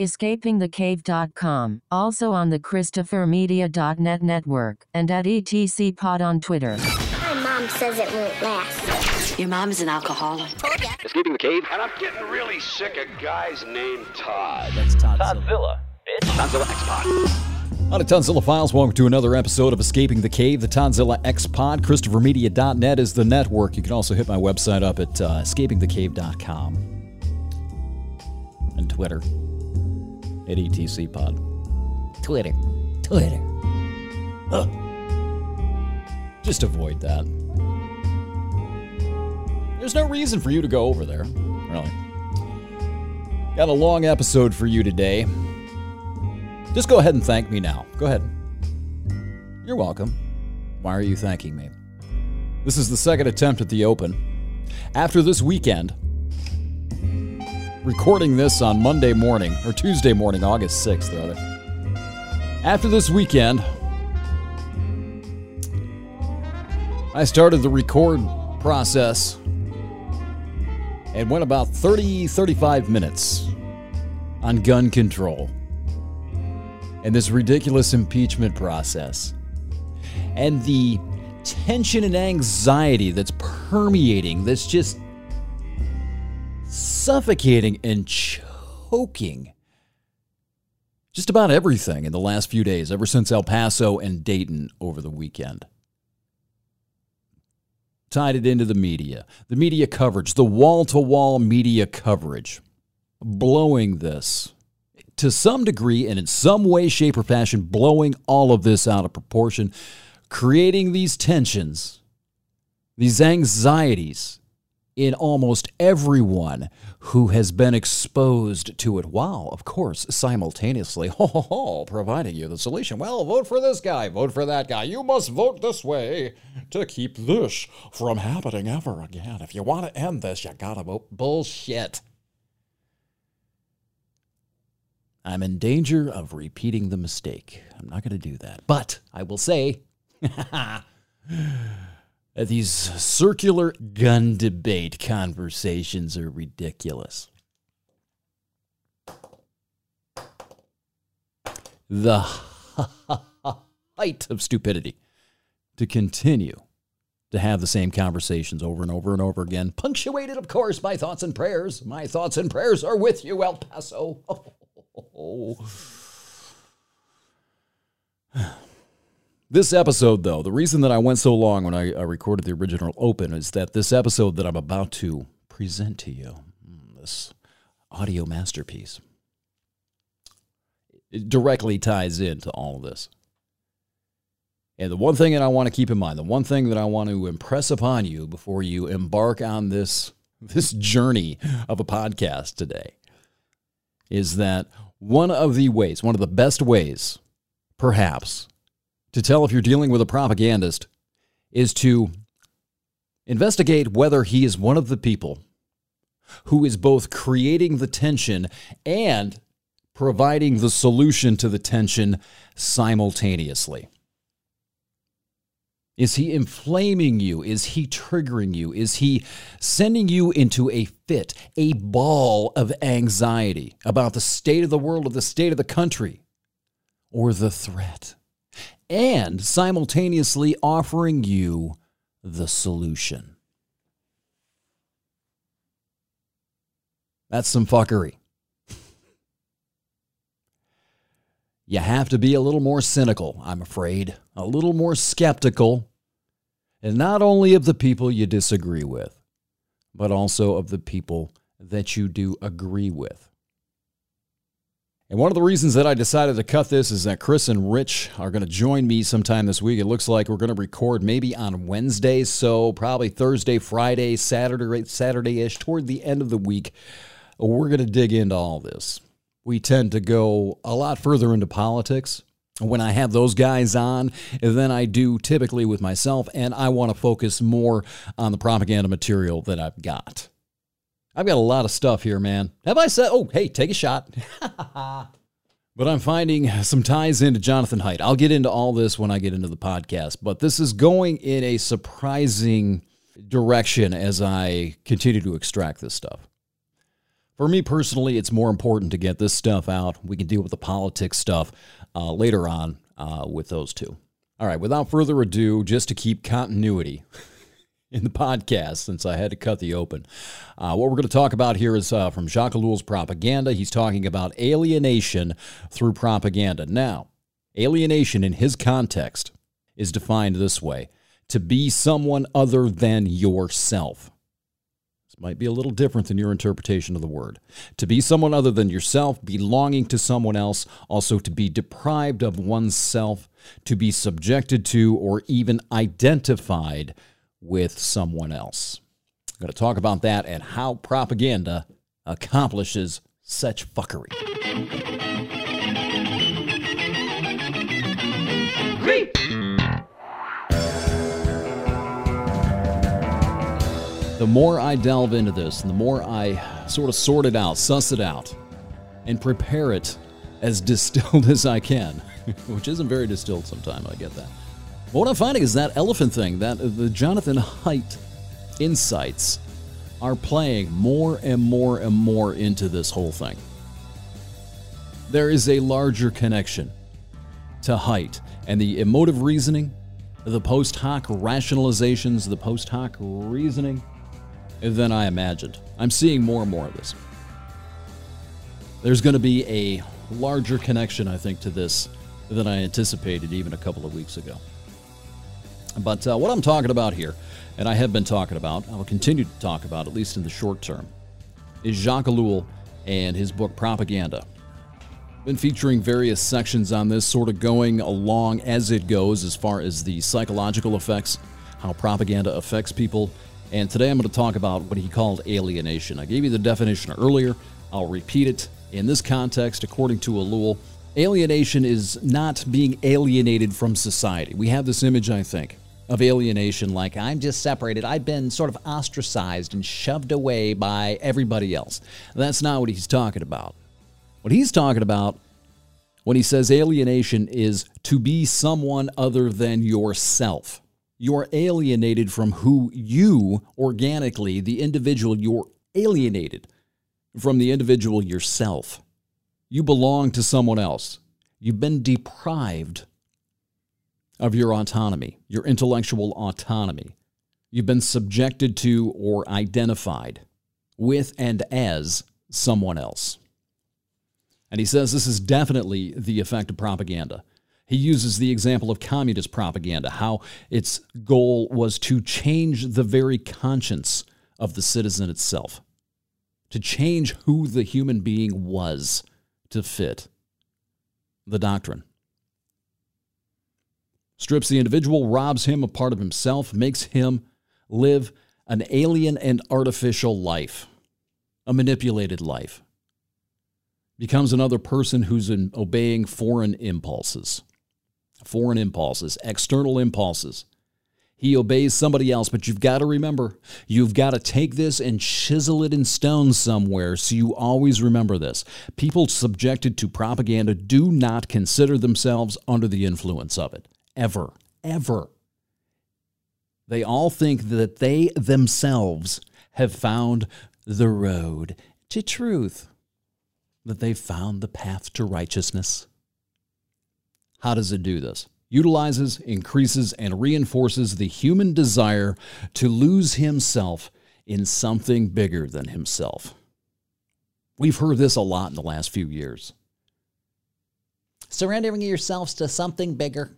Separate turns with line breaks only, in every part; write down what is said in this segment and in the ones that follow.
escapingthecave.com, also on the christophermedia.net network, and at etcpod on Twitter.
My mom says it won't last.
Your mom is an alcoholic.
Escaping the cave?
And I'm getting really sick of guys named Todd.
That's Todd.
Todzilla. Bitch. Todzilla X-Pod.
On a Todzilla Files, welcome to another episode of Escaping the Cave, the Todzilla X Pod. ChristopherMedia.net is the network. You can also hit my website up at uh, escapingthecave.com and Twitter at ETC Pod. Twitter. Twitter. Huh. Just avoid that. There's no reason for you to go over there, really. Got a long episode for you today. Just go ahead and thank me now. Go ahead. You're welcome. Why are you thanking me? This is the second attempt at the Open. After this weekend, recording this on Monday morning, or Tuesday morning, August 6th, rather. After this weekend, I started the record process and went about 30, 35 minutes on gun control and this ridiculous impeachment process and the tension and anxiety that's permeating, that's just suffocating and choking just about everything in the last few days, ever since El Paso and Dayton over the weekend. Tied it into the media, the media coverage, the wall to wall media coverage, blowing this to some degree and in some way, shape, or fashion, blowing all of this out of proportion, creating these tensions, these anxieties in almost everyone who has been exposed to it, while, of course, simultaneously ho, ho, ho, providing you the solution. Well, vote for this guy, vote for that guy. You must vote this way to keep this from happening ever again. If you want to end this, you gotta vote. Bullshit. I'm in danger of repeating the mistake. I'm not going to do that. But I will say Uh, these circular gun debate conversations are ridiculous. The height of stupidity to continue to have the same conversations over and over and over again, punctuated, of course, by thoughts and prayers. My thoughts and prayers are with you, El Paso. Oh. This episode, though, the reason that I went so long when I, I, recorded the original open is that this episode that I'm about to present to you, hmm, this audio masterpiece, it directly ties into all of this. And the one thing that I want to keep in mind, the one thing that I want to impress upon you before you embark on this, this journey of a podcast today is that one of the ways, one of the best ways, perhaps, to tell if you're dealing with a propagandist is to investigate whether he is one of the people who is both creating the tension and providing the solution to the tension simultaneously. Is he inflaming you? Is he triggering you? Is he sending you into a fit, a ball of anxiety about the state of the world, of the state of the country, or the threat? And simultaneously offering you the solution. That's some fuckery. you have to be a little more cynical, I'm afraid, a little more skeptical, and not only of the people you disagree with, but also of the people that you do agree with. And one of the reasons that I decided to cut this is that Chris and Rich are going to join me sometime this week. It looks like we're going to record maybe on Wednesday, so probably Thursday, Friday, Saturday, Saturday-ish, toward the end of the week. We're going to dig into all this we tend to go a lot further into politics when I have those guys on than I do typically with myself, and I want to focus more on the propaganda material that I've got. I've got a lot of stuff here, man. Have I said, oh, hey, take a shot? but I'm finding some ties into Jonathan Haidt. I'll get into all this when I get into the podcast, but this is going in a surprising direction as I continue to extract this stuff. For me personally, it's more important to get this stuff out. We can deal with the politics stuff uh, later on uh, with those two. All right, without further ado, just to keep continuity in the podcast, since I had to cut the open, uh, what we're going to talk about here is uh, from Jacques Ellul's propaganda. He's talking about alienation through propaganda. Now, alienation in his context is defined this way to be someone other than yourself. This might be a little different than your interpretation of the word. To be someone other than yourself, belonging to someone else, also to be deprived of oneself, to be subjected to or even identified with someone else. I'm going to talk about that and how propaganda accomplishes such fuckery. The more I delve into this, and the more I sort of sort it out, suss it out, and prepare it as distilled as I can, which isn't very distilled sometimes, I get that. But what I'm finding is that elephant thing, that uh, the Jonathan Haidt insights are playing more and more and more into this whole thing. There is a larger connection to Haidt and the emotive reasoning, the post hoc rationalizations, the post hoc reasoning than I imagined. I'm seeing more and more of this. There's going to be a larger connection, I think, to this than I anticipated even a couple of weeks ago. But uh, what I'm talking about here, and I have been talking about, I will continue to talk about, at least in the short term, is Jacques Ellul and his book Propaganda. Been featuring various sections on this, sort of going along as it goes as far as the psychological effects, how propaganda affects people. And today I'm going to talk about what he called alienation. I gave you the definition earlier. I'll repeat it. In this context, according to Ellul, alienation is not being alienated from society. We have this image, I think, of alienation like I'm just separated. I've been sort of ostracized and shoved away by everybody else. That's not what he's talking about. What he's talking about when he says alienation is to be someone other than yourself. You're alienated from who you organically, the individual, you're alienated from the individual yourself. You belong to someone else. You've been deprived of your autonomy, your intellectual autonomy. You've been subjected to or identified with and as someone else. And he says this is definitely the effect of propaganda. He uses the example of communist propaganda, how its goal was to change the very conscience of the citizen itself, to change who the human being was to fit the doctrine. Strips the individual, robs him of part of himself, makes him live an alien and artificial life, a manipulated life becomes another person who's in obeying foreign impulses. Foreign impulses, external impulses. He obeys somebody else, but you've got to remember, you've got to take this and chisel it in stone somewhere so you always remember this. People subjected to propaganda do not consider themselves under the influence of it. Ever. Ever. They all think that they themselves have found the road to truth that they've found the path to righteousness. How does it do this? Utilizes, increases, and reinforces the human desire to lose himself in something bigger than himself. We've heard this a lot in the last few years. Surrendering yourselves to something bigger.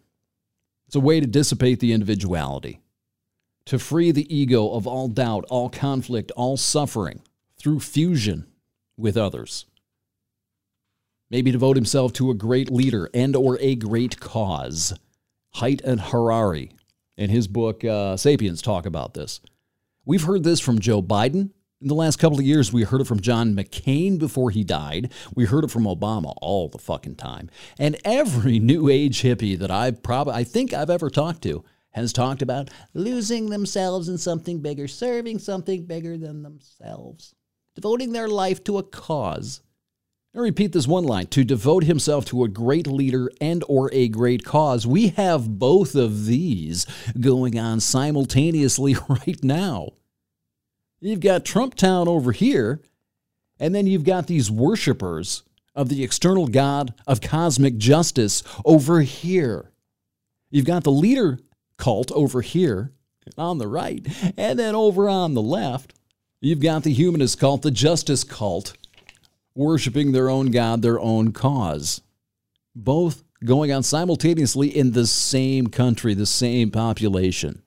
It's a way to dissipate the individuality, to free the ego of all doubt, all conflict, all suffering through fusion with others maybe devote himself to a great leader and or a great cause. Haidt and Harari in his book uh, Sapiens talk about this. We've heard this from Joe Biden in the last couple of years. We heard it from John McCain before he died. We heard it from Obama all the fucking time. And every new age hippie that I've probably I think I've ever talked to has talked about losing themselves in something bigger, serving something bigger than themselves, devoting their life to a cause. I repeat this one line to devote himself to a great leader and or a great cause. We have both of these going on simultaneously right now. You've got Trump Town over here, And then you've got these worshipers of the external God of cosmic justice over here. You've got the leader cult over here on the right. And then over on the left, you've got the humanist cult, the justice cult, worshiping their own God, their own cause. Both going on simultaneously in the same country, the same population.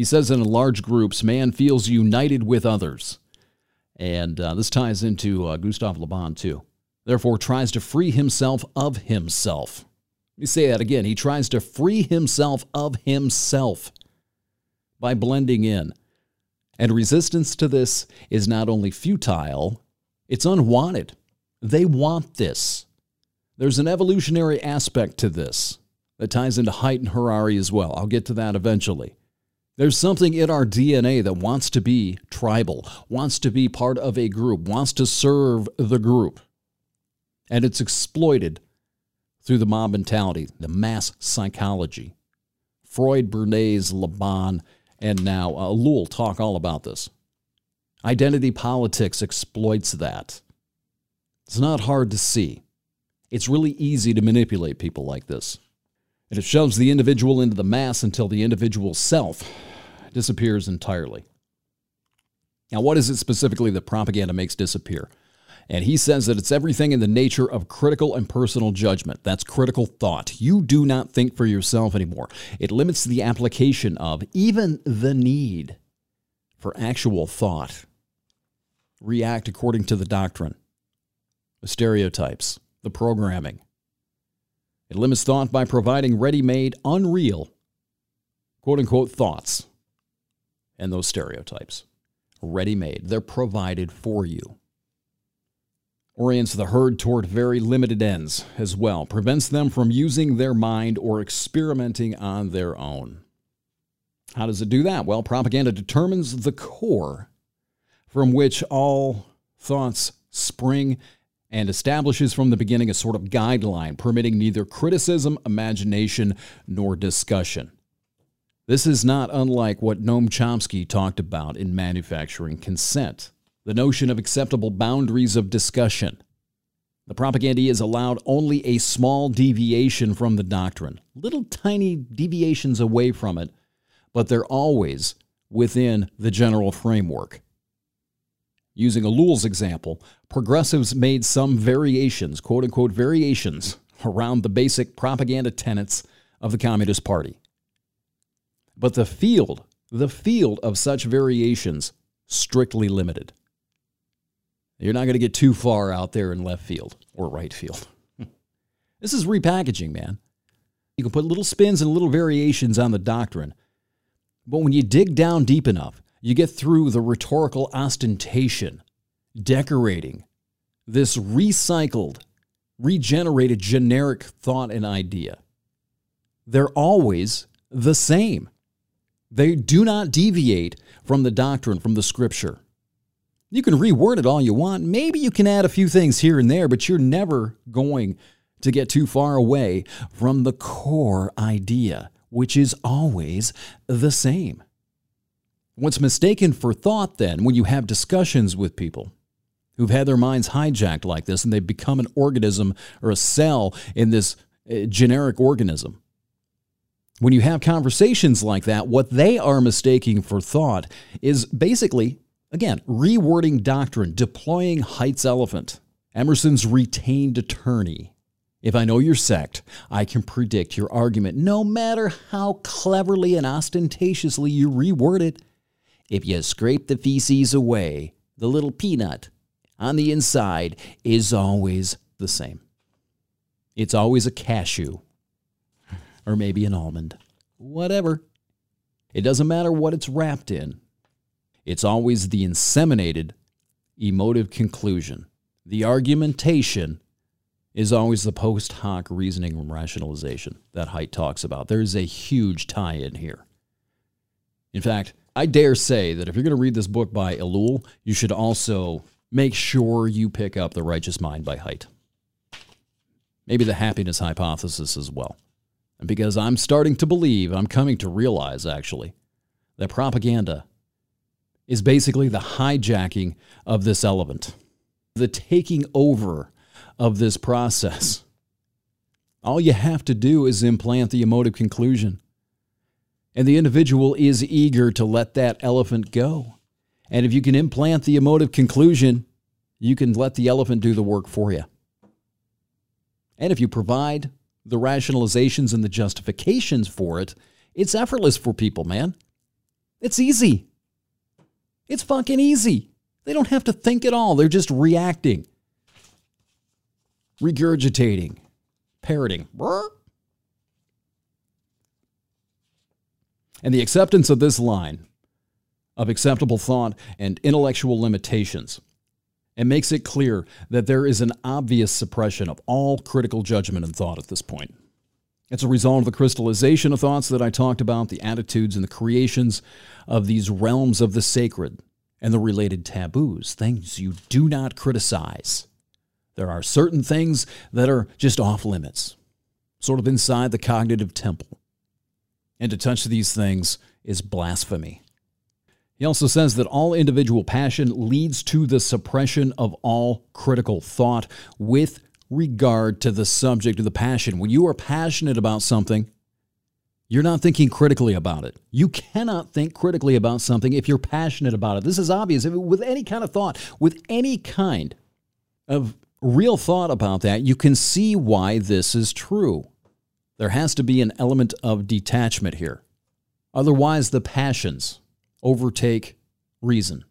He says in large groups, man feels united with others. And uh, this ties into uh, Gustave Le Bon, too. Therefore, tries to free himself of himself. Let me say that again. He tries to free himself of himself by blending in. And resistance to this is not only futile, it's unwanted. They want this. There's an evolutionary aspect to this that ties into Haidt and Harari as well. I'll get to that eventually. There's something in our DNA that wants to be tribal, wants to be part of a group, wants to serve the group. And it's exploited through the mob mentality, the mass psychology. Freud, Bernays, Le Bon, and now uh, Ellul talk all about this. Identity politics exploits that. It's not hard to see. It's really easy to manipulate people like this. And it shoves the individual into the mass until the individual self disappears entirely. Now, what is it specifically that propaganda makes disappear? And he says that it's everything in the nature of critical and personal judgment. That's critical thought. You do not think for yourself anymore. It limits the application of, even the need for actual thought. React according to the doctrine, the stereotypes, the programming. It limits thought by providing ready made, unreal, quote unquote, thoughts and those stereotypes. Ready made. They're provided for you orients the herd toward very limited ends as well, prevents them from using their mind or experimenting on their own. How does it do that? Well, propaganda determines the core from which all thoughts spring and establishes from the beginning a sort of guideline permitting neither criticism, imagination, nor discussion. This is not unlike what Noam Chomsky talked about in manufacturing consent the notion of acceptable boundaries of discussion. The propagandee is allowed only a small deviation from the doctrine, little tiny deviations away from it, but they're always within the general framework. Using Ellul's example, progressives made some variations, quote unquote, variations around the basic propaganda tenets of the Communist Party. But the field, the field of such variations, strictly limited. You're not going to get too far out there in left field or right field. this is repackaging, man. You can put little spins and little variations on the doctrine. But when you dig down deep enough, you get through the rhetorical ostentation, decorating this recycled, regenerated generic thought and idea. They're always the same. They do not deviate from the doctrine, from the scripture. You can reword it all you want. Maybe you can add a few things here and there, but you're never going to get too far away from the core idea, which is always the same. What's mistaken for thought, then, when you have discussions with people who've had their minds hijacked like this and they've become an organism or a cell in this uh, generic organism, when you have conversations like that, what they are mistaking for thought is basically Again, rewording doctrine, deploying Haidt's elephant, Emerson's retained attorney. If I know your sect, I can predict your argument, no matter how cleverly and ostentatiously you reword it. If you scrape the feces away, the little peanut on the inside is always the same. It's always a cashew, or maybe an almond, whatever. It doesn't matter what it's wrapped in. It's always the inseminated emotive conclusion. The argumentation is always the post hoc reasoning and rationalization that Haidt talks about. There's a huge tie in here. In fact, I dare say that if you're going to read this book by Ellul, you should also make sure you pick up The Righteous Mind by Haidt. Maybe the happiness hypothesis as well. And because I'm starting to believe, I'm coming to realize actually, that propaganda is basically the hijacking of this element, the taking over of this process. All you have to do is implant the emotive conclusion. And the individual is eager to let that elephant go. And if you can implant the emotive conclusion, you can let the elephant do the work for you. And if you provide the rationalizations and the justifications for it, it's effortless for people, man. It's easy. It's fucking easy. They don't have to think at all. They're just reacting, regurgitating, parroting. And the acceptance of this line of acceptable thought and intellectual limitations it makes it clear that there is an obvious suppression of all critical judgment and thought at this point. It's a result of the crystallization of thoughts that I talked about, the attitudes and the creations of these realms of the sacred and the related taboos, things you do not criticize. There are certain things that are just off limits, sort of inside the cognitive temple. And to touch these things is blasphemy. He also says that all individual passion leads to the suppression of all critical thought with regard to the subject of the passion. When you are passionate about something, you're not thinking critically about it. You cannot think critically about something if you're passionate about it. This is obvious. With any kind of thought, with any kind of real thought about that, you can see why this is true. There has to be an element of detachment here. Otherwise, the passions, overtake reason.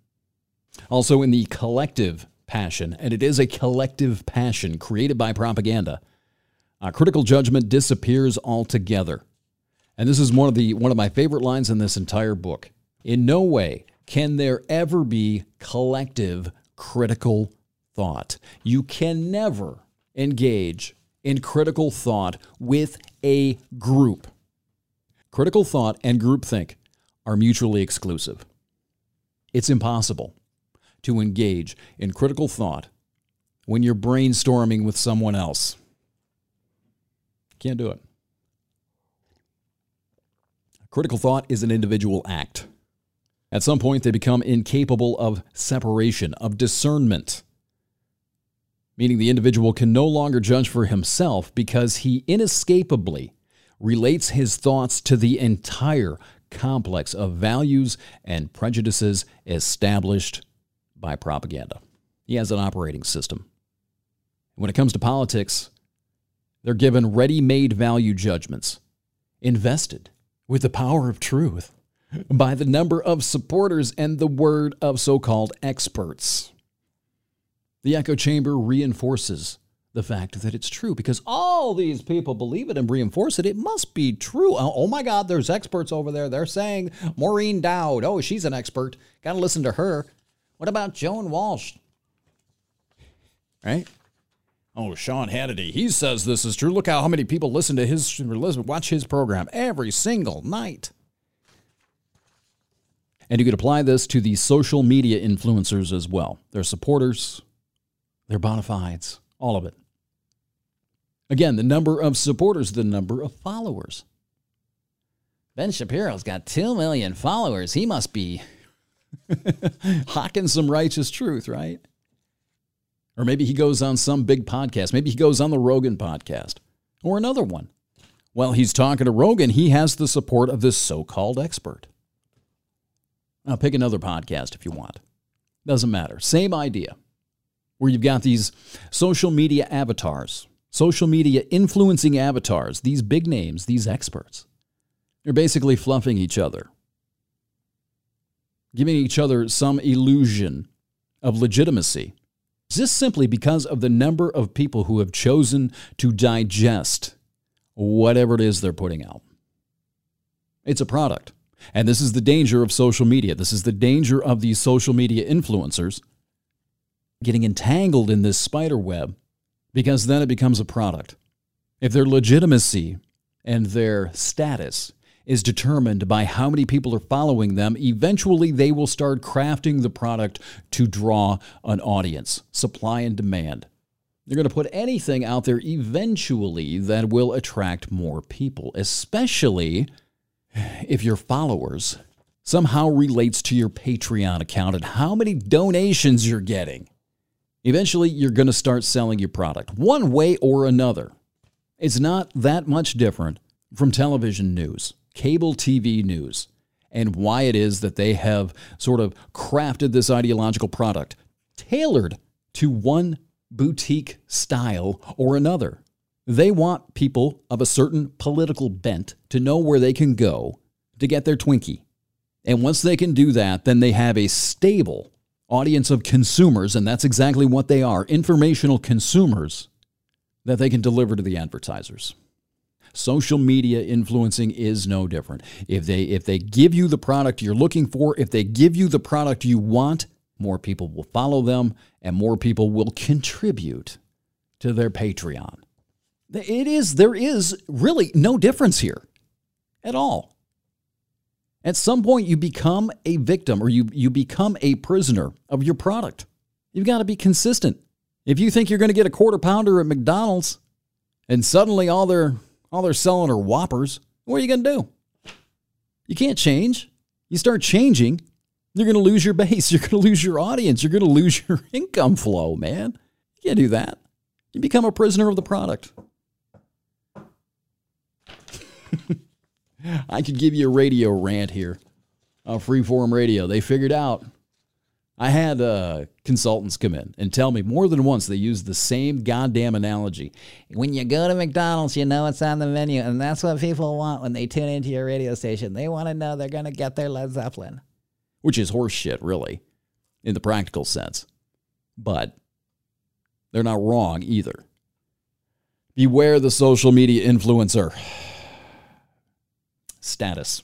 Also, in the collective passion, and it is a collective passion created by propaganda, uh, critical judgment disappears altogether. And this is one of the one of my favorite lines in this entire book. In no way can there ever be collective critical thought. You can never engage in critical thought with a group. Critical thought and groupthink are mutually exclusive. It's impossible to engage in critical thought when you're brainstorming with someone else. Can't do it. Critical thought is an individual act. At some point, they become incapable of separation, of discernment, meaning the individual can no longer judge for himself because he inescapably relates his thoughts to the entire complex of values and prejudices established by propaganda. He has an operating system. When it comes to politics, they're given ready made value judgments, invested with the power of truth by the number of supporters and the word of so called experts. The echo chamber reinforces the fact that it's true because all these people believe it and reinforce it. It must be true. Oh, oh my God, there's experts over there. They're saying Maureen Dowd. Oh, she's an expert. Got to listen to her. What about Joan Walsh? Right? Oh, Sean Hannity. He says this is true. Look how, how many people listen to his, watch his program every single night. And you could apply this to the social media influencers as well. Their supporters, their bona fides all of it. Again, the number of supporters, the number of followers. Ben Shapiro's got 2 million followers. He must be hawking some righteous truth, right? Or maybe he goes on some big podcast. Maybe he goes on the Rogan podcast or another one. While he's talking to Rogan, he has the support of this so called expert. Now, pick another podcast if you want. Doesn't matter. Same idea where you've got these social media avatars, social media influencing avatars, these big names, these experts. They're basically fluffing each other, giving each other some illusion of legitimacy. Just simply because of the number of people who have chosen to digest whatever it is they're putting out. It's a product. And this is the danger of social media. This is the danger of these social media influencers getting entangled in this spider web because then it becomes a product. If their legitimacy and their status is determined by how many people are following them, eventually they will start crafting the product to draw an audience, supply and demand. They're going to put anything out there eventually that will attract more people, especially if your followers somehow relates to your Patreon account and how many donations you're getting. Eventually, you're going to start selling your product one way or another. It's not that much different from television news, cable TV news, and why it is that they have sort of crafted this ideological product tailored to one boutique style or another. They want people of a certain political bent to know where they can go to get their Twinkie. And once they can do that, then they have a stable audience of consumers, and that's exactly what they are informational consumers that they can deliver to the advertisers. Social media influencing is no different. If they if they give you the product you're looking for, if they give you the product you want, more people will follow them and more people will contribute to their Patreon. It is there is really no difference here at all. At some point you become a victim or you you become a prisoner of your product. You've got to be consistent. If you think you're going to get a quarter pounder at McDonald's and suddenly all they're all they're selling are Whoppers, what are you going to do? You can't change. You start changing, you're going to lose your base. You're going to lose your audience. You're going to lose your income flow, man. You can't do that. You become a prisoner of the product. I could give you a radio rant here on Freeform Radio. They figured out I had uh, consultants come in and tell me more than once they use the same goddamn analogy. When you go to McDonald's, you know it's on the menu, and that's what people want when they tune into your radio station. They want to know they're going to get their Led Zeppelin, which is horseshit, really, in the practical sense. But they're not wrong either. Beware the social media influencer status.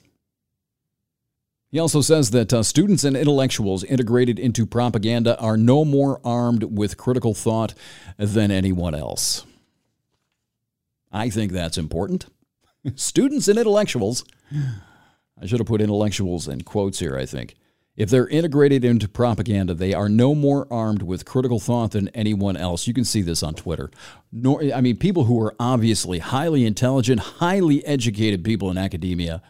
He also says that uh, students and intellectuals integrated into propaganda are no more armed with critical thought than anyone else. I think that's important. students and intellectuals, I should have put intellectuals in quotes here, I think. If they're integrated into propaganda, they are no more armed with critical thought than anyone else. You can see this on Twitter. Nor, I mean, people who are obviously highly intelligent, highly educated people in academia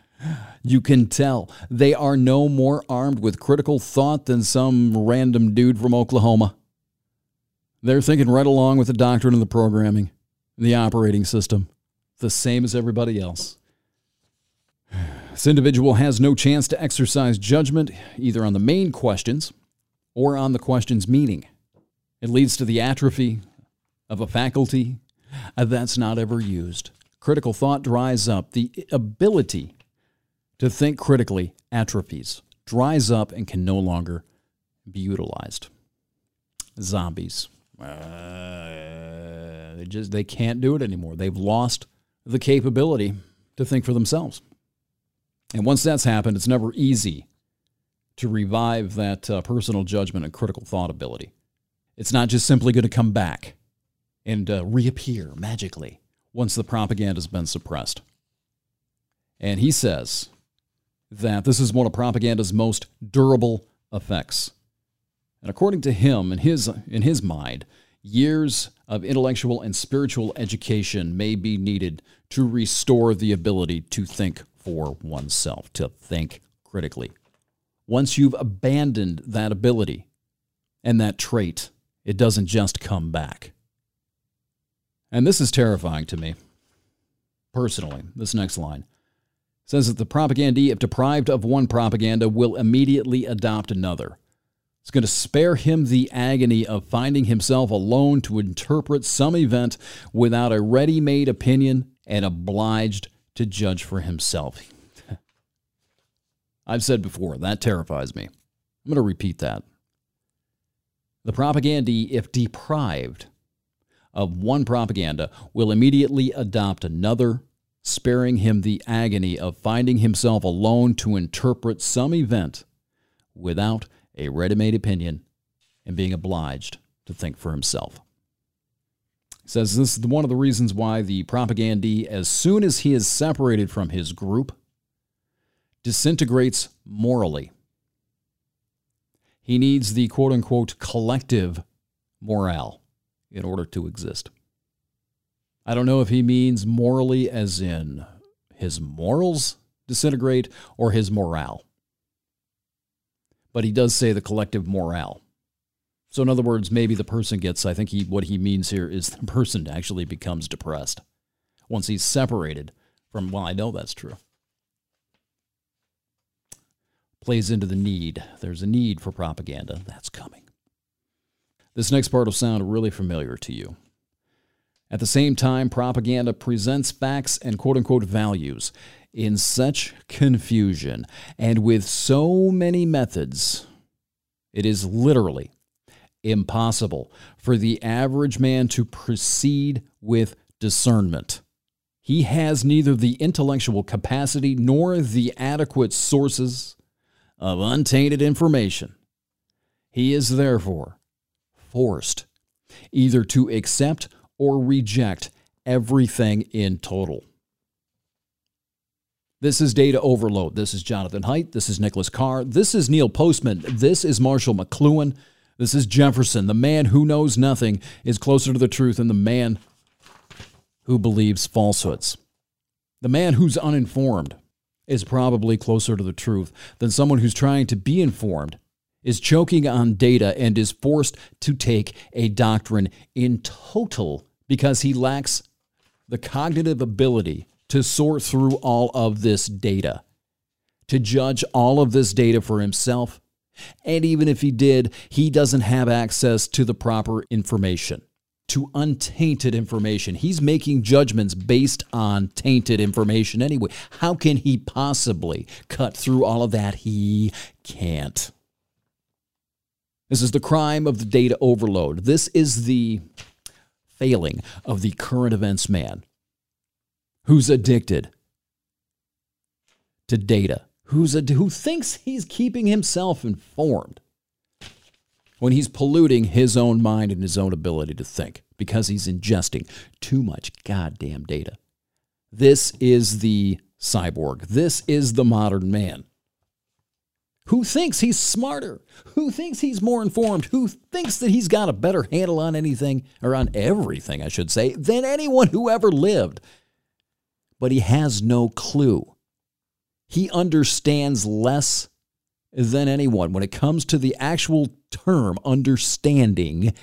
you can tell they are no more armed with critical thought than some random dude from Oklahoma. They're thinking right along with the doctrine of the programming, the operating system, the same as everybody else. This individual has no chance to exercise judgment either on the main questions or on the question's meaning. It leads to the atrophy of a faculty that's not ever used. Critical thought dries up. The ability to think critically atrophies, dries up, and can no longer be utilized. Zombies. Uh, they just they can't do it anymore. They've lost the capability to think for themselves. And once that's happened, it's never easy to revive that uh, personal judgment and critical thought ability. It's not just simply going to come back and uh, reappear magically once the propaganda has been suppressed. And he says that this is one of propaganda's most durable effects. And according to him, in his, in his mind, years of intellectual and spiritual education may be needed to restore the ability to think for oneself, to think critically. Once you've abandoned that ability and that trait, it doesn't just come back. And this is terrifying to me, personally, this next line says that the propagandee, if deprived of one propaganda, will immediately adopt another. It's going to spare him the agony of finding himself alone to interpret some event without a ready made opinion and obliged to judge for himself. I've said before, that terrifies me. I'm going to repeat that. The propagandee, if deprived of one propaganda, will immediately adopt another sparing him the agony of finding himself alone to interpret some event without a ready made opinion and being obliged to think for himself. Says this is one of the reasons why the propagandee, as soon as he is separated from his group, disintegrates morally. He needs the quote unquote collective morale in order to exist. I don't know if he means morally as in his morals disintegrate or his morale. But he does say the collective morale. So, in other words, maybe the person gets, I think he, what he means here is the person actually becomes depressed once he's separated from, well, I know that's true. Plays into the need. There's a need for propaganda. That's coming. This next part will sound really familiar to you. At the same time, propaganda presents facts and quote unquote values in such confusion and with so many methods, it is literally impossible for the average man to proceed with discernment. He has neither the intellectual capacity nor the adequate sources of untainted information. He is therefore forced either to accept or reject everything in total. This is Data Overload. This is Jonathan Haidt. This is Nicholas Carr. This is Neil Postman. This is Marshall McLuhan. This is Jefferson. The man who knows nothing is closer to the truth than the man who believes falsehoods. The man who's uninformed is probably closer to the truth than someone who's trying to be informed, is choking on data, and is forced to take a doctrine in total because he lacks the cognitive ability to sort through all of this data, to judge all of this data for himself. And even if he did, he doesn't have access to the proper information, to untainted information. He's making judgments based on tainted information anyway. How can he possibly cut through all of that? He can't. This is the crime of the data overload. This is the failing of the current events man who's addicted to data, who's a, who thinks he's keeping himself informed when he's polluting his own mind and his own ability to think because he's ingesting too much goddamn data. This is the cyborg. This is the modern man who thinks he's smarter, who thinks he's more informed, who thinks that he's got a better handle on anything, or on everything, I should say, than anyone who ever lived. But he has no clue. He understands less than anyone. When it comes to the actual term understanding,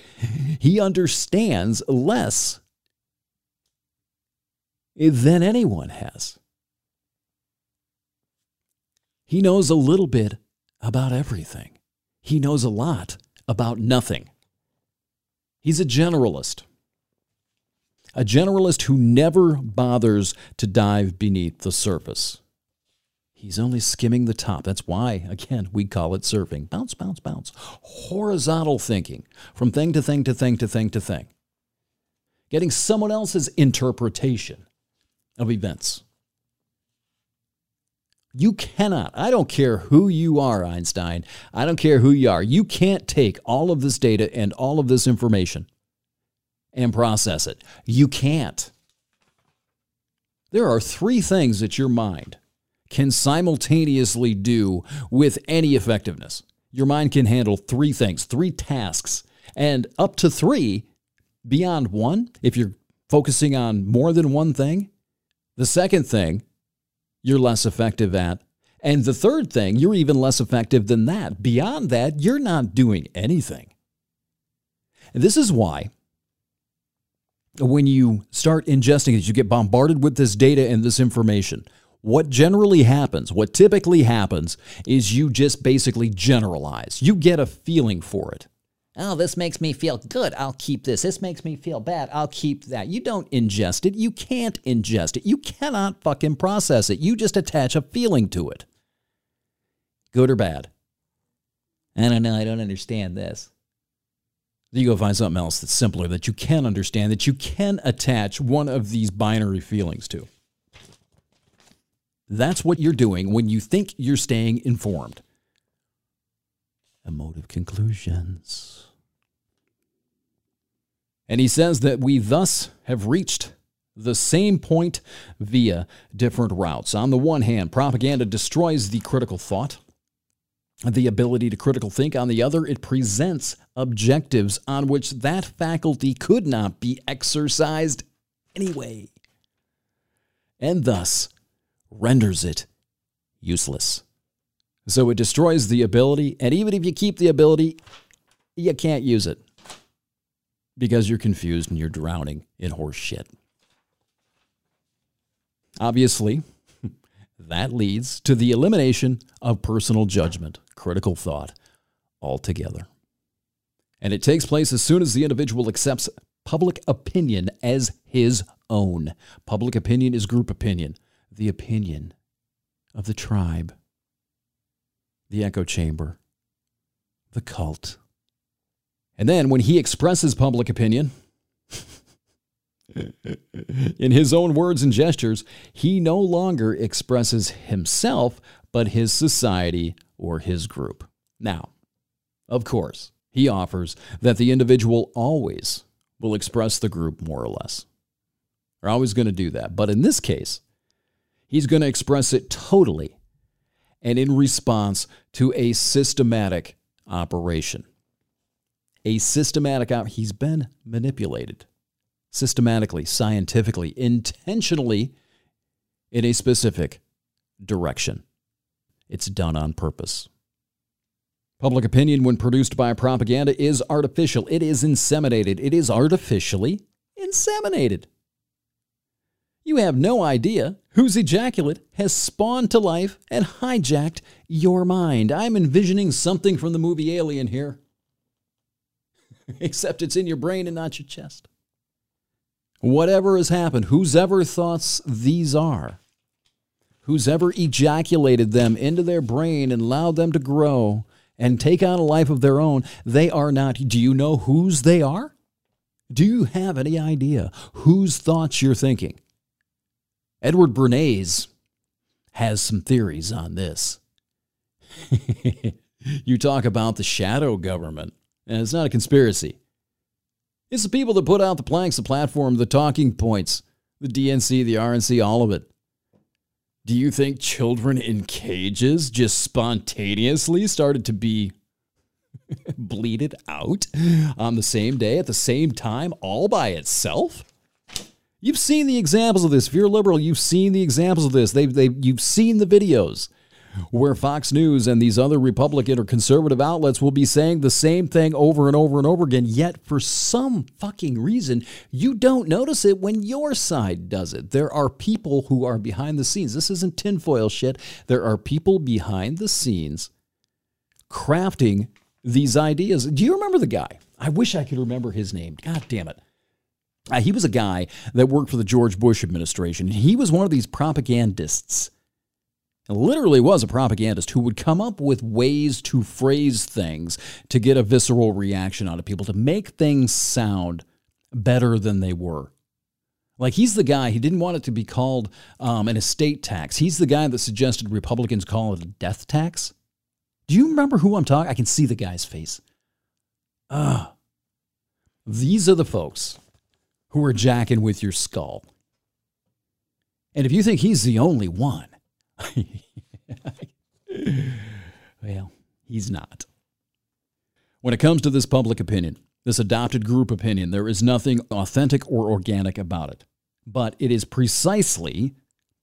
he understands less than anyone has. He knows a little bit about everything. He knows a lot about nothing. He's a generalist. A generalist who never bothers to dive beneath the surface. He's only skimming the top. That's why, again, we call it surfing. Bounce, bounce, bounce. Horizontal thinking from thing to thing to thing to thing to thing. Getting someone else's interpretation of events. You cannot, I don't care who you are, Einstein. I don't care who you are. You can't take all of this data and all of this information and process it. You can't. There are three things that your mind can simultaneously do with any effectiveness. Your mind can handle three things, three tasks, and up to three beyond one if you're focusing on more than one thing. The second thing you're less effective at. And the third thing, you're even less effective than that. Beyond that, you're not doing anything. This is why when you start ingesting it, you get bombarded with this data and this information. What generally happens, what typically happens, is you just basically generalize. You get a feeling for it. Oh, this makes me feel good. I'll keep this. This makes me feel bad. I'll keep that. You don't ingest it. You can't ingest it. You cannot fucking process it. You just attach a feeling to it. Good or bad? I don't know. I don't understand this. You go find something else that's simpler that you can understand, that you can attach one of these binary feelings to. That's what you're doing when you think you're staying informed emotive conclusions. And he says that we thus have reached the same point via different routes. On the one hand, propaganda destroys the critical thought, the ability to critical think. On the other, it presents objectives on which that faculty could not be exercised anyway, and thus renders it useless. So it destroys the ability, and even if you keep the ability, you can't use it because you're confused and you're drowning in horse shit. Obviously, that leads to the elimination of personal judgment, critical thought altogether. And it takes place as soon as the individual accepts public opinion as his own. Public opinion is group opinion, the opinion of the tribe, the echo chamber, the cult. And then when he expresses public opinion, in his own words and gestures, he no longer expresses himself, but his society or his group. Now, of course, he offers that the individual always will express the group more or less. They're always going to do that. But in this case, he's going to express it totally and in response to a systematic operation. A systematic op- he's been manipulated systematically, scientifically, intentionally in a specific direction. It's done on purpose. Public opinion, when produced by propaganda, is artificial. It is inseminated. It is artificially inseminated. You have no idea whose ejaculate has spawned to life and hijacked your mind. I'm envisioning something from the movie Alien here, except it's in your brain and not your chest. Whatever has happened, whose ever thoughts these are, who's ever ejaculated them into their brain and allowed them to grow and take on a life of their own, they are not. Do you know whose they are? Do you have any idea whose thoughts you're thinking? Edward Bernays has some theories on this. you talk about the shadow government, and it's not a conspiracy. It's the people that put out the planks, the platform, the talking points, the DNC, the RNC, all of it. Do you think children in cages just spontaneously started to be bleeded out on the same day at the same time, all by itself? You've seen the examples of this. If you're liberal, you've seen the examples of this. They've, they've, you've seen the videos where Fox News and these other Republican or conservative outlets will be saying the same thing over and over and over again. Yet, for some fucking reason, you don't notice it when your side does it. There are people who are behind the scenes. This isn't tinfoil shit. There are people behind the scenes crafting these ideas. Do you remember the guy? I wish I could remember his name. God damn it. Uh, he was a guy that worked for the George Bush administration. He was one of these propagandists. Literally was a propagandist who would come up with ways to phrase things to get a visceral reaction out of people, to make things sound better than they were. Like he's the guy, he didn't want it to be called um, an estate tax. He's the guy that suggested Republicans call it a death tax. Do you remember who I'm talking? I can see the guy's face. Ah, these are the folks who are jacking with your skull. And if you think he's the only one, well, he's not. When it comes to this public opinion, this adopted group opinion, there is nothing authentic or organic about it. But it is precisely,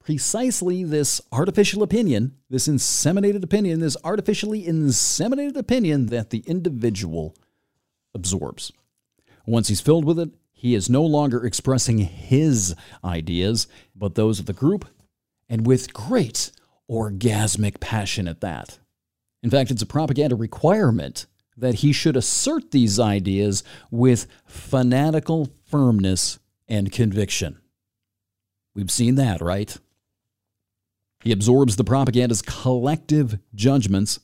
precisely this artificial opinion, this inseminated opinion, this artificially inseminated opinion that the individual absorbs. Once he's filled with it, he is no longer expressing his ideas, but those of the group, and with great orgasmic passion at that. In fact, it's a propaganda requirement that he should assert these ideas with fanatical firmness and conviction. We've seen that, right? He absorbs the propaganda's collective judgments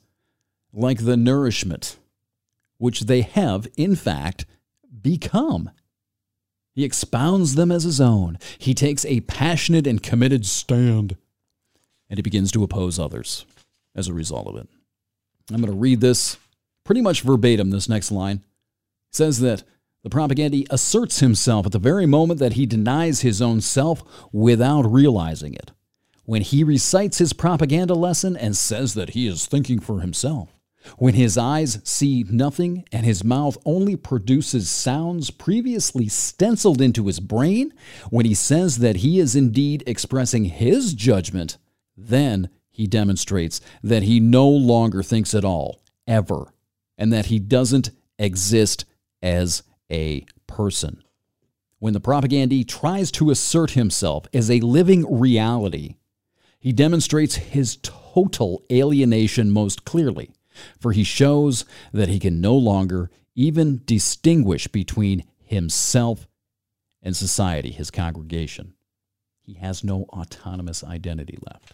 like the nourishment, which they have, in fact, become. He expounds them as his own. He takes a passionate and committed stand, and he begins to oppose others as a result of it. I'm going to read this pretty much verbatim, this next line. It says that the propagandist asserts himself at the very moment that he denies his own self without realizing it. When he recites his propaganda lesson and says that he is thinking for himself, when his eyes see nothing and his mouth only produces sounds previously stenciled into his brain, when he says that he is indeed expressing his judgment, then he demonstrates that he no longer thinks at all, ever, and that he doesn't exist as a person. When the propagandee tries to assert himself as a living reality, he demonstrates his total alienation most clearly, for he shows that he can no longer even distinguish between himself and society, his congregation. He has no autonomous identity left.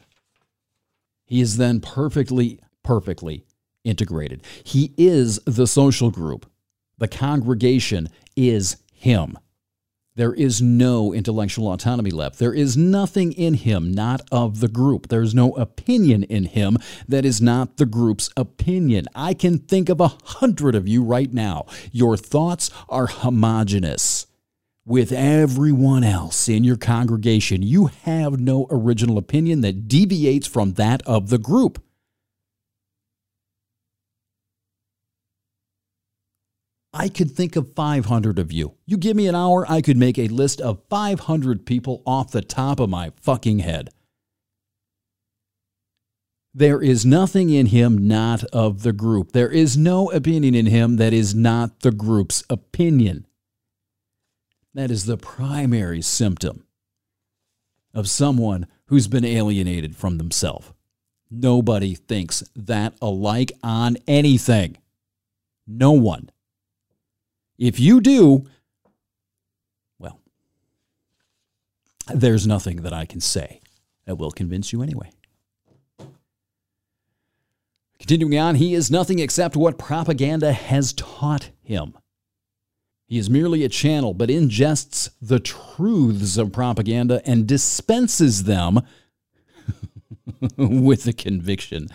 He is then perfectly, perfectly integrated. He is the social group. The congregation is him. There is no intellectual autonomy left. There is nothing in him not of the group. There's no opinion in him that is not the group's opinion. I can think of a hundred of you right now. Your thoughts are homogenous with everyone else in your congregation. You have no original opinion that deviates from that of the group. I could think of 500 of you. You give me an hour, I could make a list of 500 people off the top of my fucking head. There is nothing in him not of the group. There is no opinion in him that is not the group's opinion. That is the primary symptom of someone who's been alienated from themselves. Nobody thinks that alike on anything. No one. If you do, well, there's nothing that I can say that will convince you anyway. Continuing on, he is nothing except what propaganda has taught him. He is merely a channel, but ingests the truths of propaganda and dispenses them with the conviction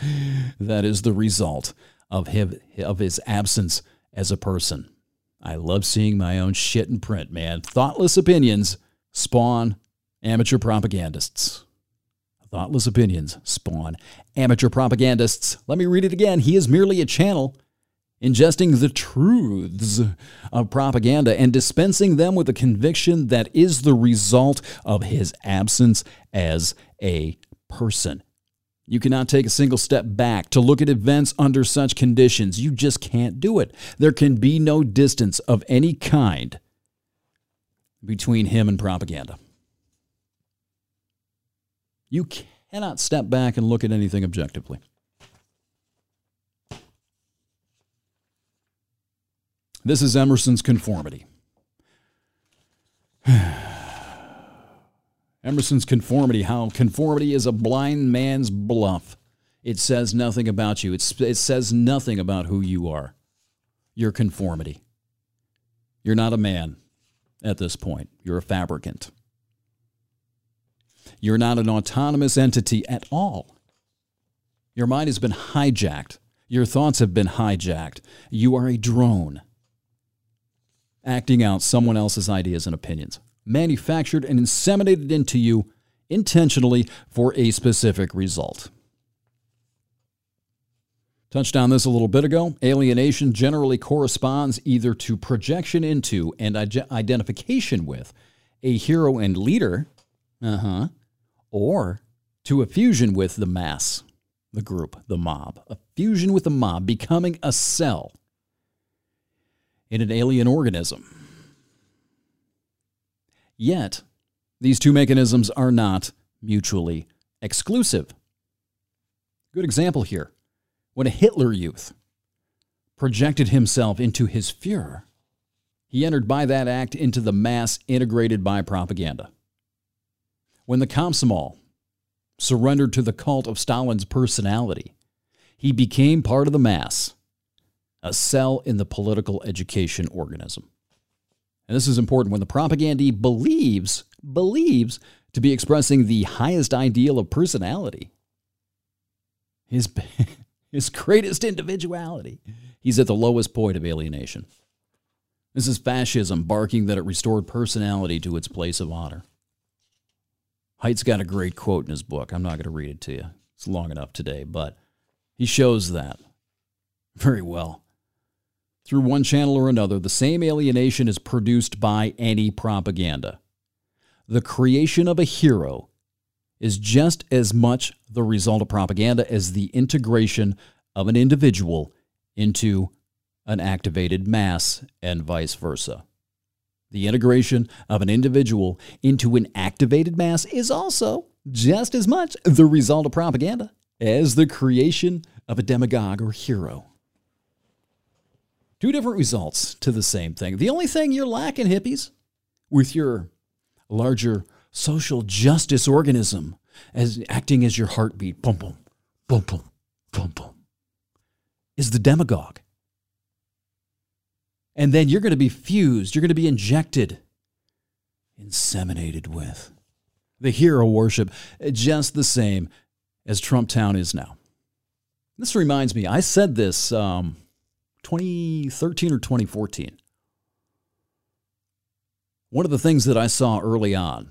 that is the result of his, of his absence as a person. I love seeing my own shit in print, man. Thoughtless opinions spawn amateur propagandists. Thoughtless opinions spawn amateur propagandists. Let me read it again. He is merely a channel ingesting the truths of propaganda and dispensing them with a conviction that is the result of his absence as a person. You cannot take a single step back to look at events under such conditions. You just can't do it. There can be no distance of any kind between him and propaganda. You cannot step back and look at anything objectively. This is Emerson's conformity. Emerson's conformity, how conformity is a blind man's bluff. It says nothing about you, it's, it says nothing about who you are. Your conformity. You're not a man at this point, you're a fabricant. You're not an autonomous entity at all. Your mind has been hijacked. Your thoughts have been hijacked. You are a drone acting out someone else's ideas and opinions manufactured and inseminated into you intentionally for a specific result. Touched on this a little bit ago. Alienation generally corresponds either to projection into and identification with a hero and leader, uh-huh, or to a fusion with the mass, the group, the mob. A fusion with the mob, becoming a cell in an alien organism. Yet, these two mechanisms are not mutually exclusive. Good example here. When a Hitler youth projected himself into his Fuhrer, he entered by that act into the mass integrated by propaganda. When the Komsomol surrendered to the cult of Stalin's personality, he became part of the mass, a cell in the political education organism and this is important. When the propagandee believes believes to be expressing the highest ideal of personality his his greatest individuality he's at the lowest point of alienation. This is fascism barking that it restored personality to its place of honor. Haidt's got a great quote in his book. I'm not going to read it to you. It's long enough today but he shows that very well through one channel or another, the same alienation is produced by any propaganda. The creation of a hero is just as much the result of propaganda as the integration of an individual into an activated mass and vice versa. The integration of an individual into an activated mass is also just as much the result of propaganda as the creation of a demagogue or hero. Two different results to the same thing. The only thing you're lacking, hippies, with your larger social justice organism as acting as your heartbeat, boom, boom, boom, boom, boom, boom, is the demagogue. And then you're going to be fused, you're going to be injected, inseminated with the hero worship, just the same as Trump Town is now. This reminds me, I said this um, 2013 or 2014. One of the things that I saw early on,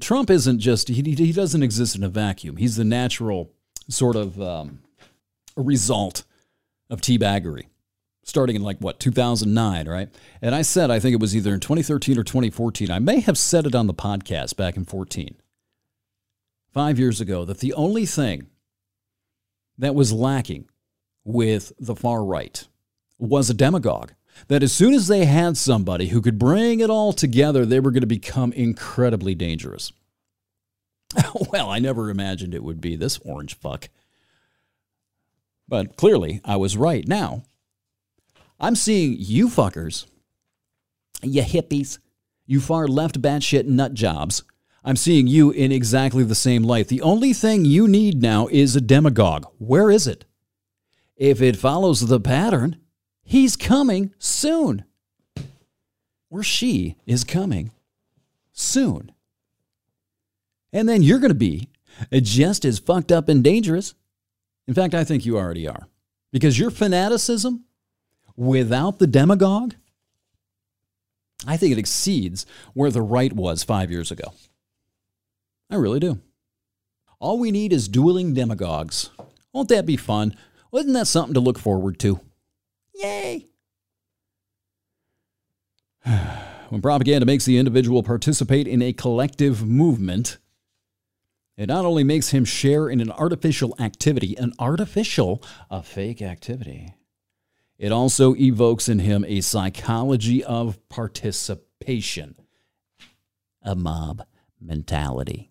Trump isn't just, he, he doesn't exist in a vacuum. He's the natural sort of um, result of teabaggery starting in like what 2009 right and i said i think it was either in 2013 or 2014 i may have said it on the podcast back in 14 five years ago that the only thing that was lacking with the far right was a demagogue. That as soon as they had somebody who could bring it all together, they were going to become incredibly dangerous. well, I never imagined it would be this orange fuck. But clearly, I was right. Now, I'm seeing you fuckers, you hippies, you far left batshit nut jobs, I'm seeing you in exactly the same light. The only thing you need now is a demagogue. Where is it? If it follows the pattern, he's coming soon. Or she is coming soon. And then you're going to be just as fucked up and dangerous. In fact, I think you already are. Because your fanaticism without the demagogue, I think it exceeds where the right was five years ago. I really do. All we need is dueling demagogues. Won't that be fun? Wasn't that something to look forward to? Yay! when propaganda makes the individual participate in a collective movement, it not only makes him share in an artificial activity, an artificial, a fake activity, it also evokes in him a psychology of participation, a mob mentality.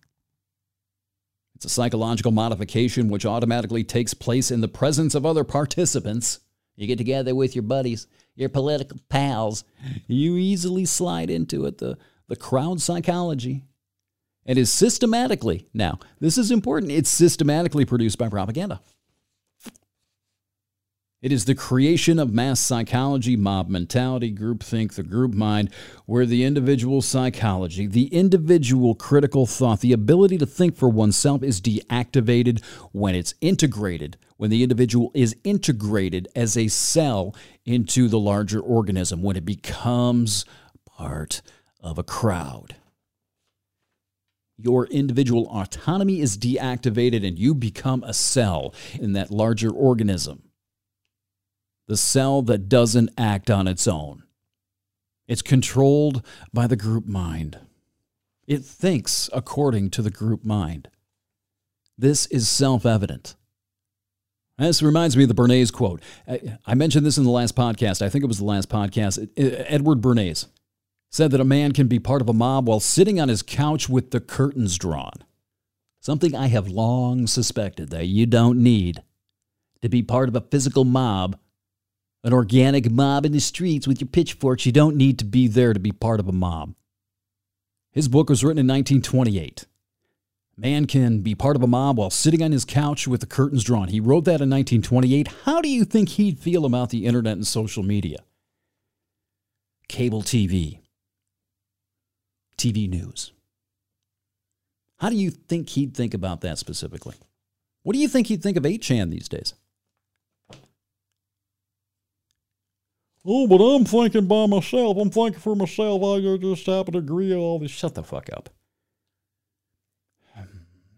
It's a psychological modification which automatically takes place in the presence of other participants. You get together with your buddies, your political pals, you easily slide into it, the, the crowd psychology. And is systematically, now, this is important, it's systematically produced by propaganda. It is the creation of mass psychology, mob mentality, groupthink, the group mind, where the individual psychology, the individual critical thought, the ability to think for oneself is deactivated when it's integrated, when the individual is integrated as a cell into the larger organism, when it becomes part of a crowd. Your individual autonomy is deactivated and you become a cell in that larger organism the cell that doesn't act on its own. It's controlled by the group mind. It thinks according to the group mind. This is self evident. This reminds me of the Bernays quote. I mentioned this in the last podcast. I think it was the last podcast. Edward Bernays said that a man can be part of a mob while sitting on his couch with the curtains drawn. Something I have long suspected that you don't need to be part of a physical mob an organic mob in the streets with your pitchforks. You don't need to be there to be part of a mob. His book was written in 1928. Man can be part of a mob while sitting on his couch with the curtains drawn. He wrote that in 1928. How do you think he'd feel about the internet and social media? Cable TV, TV news. How do you think he'd think about that specifically? What do you think he'd think of 8chan these days? Oh, but I'm thinking by myself. I'm thinking for myself. I just happen to agree all this. Shut the fuck up.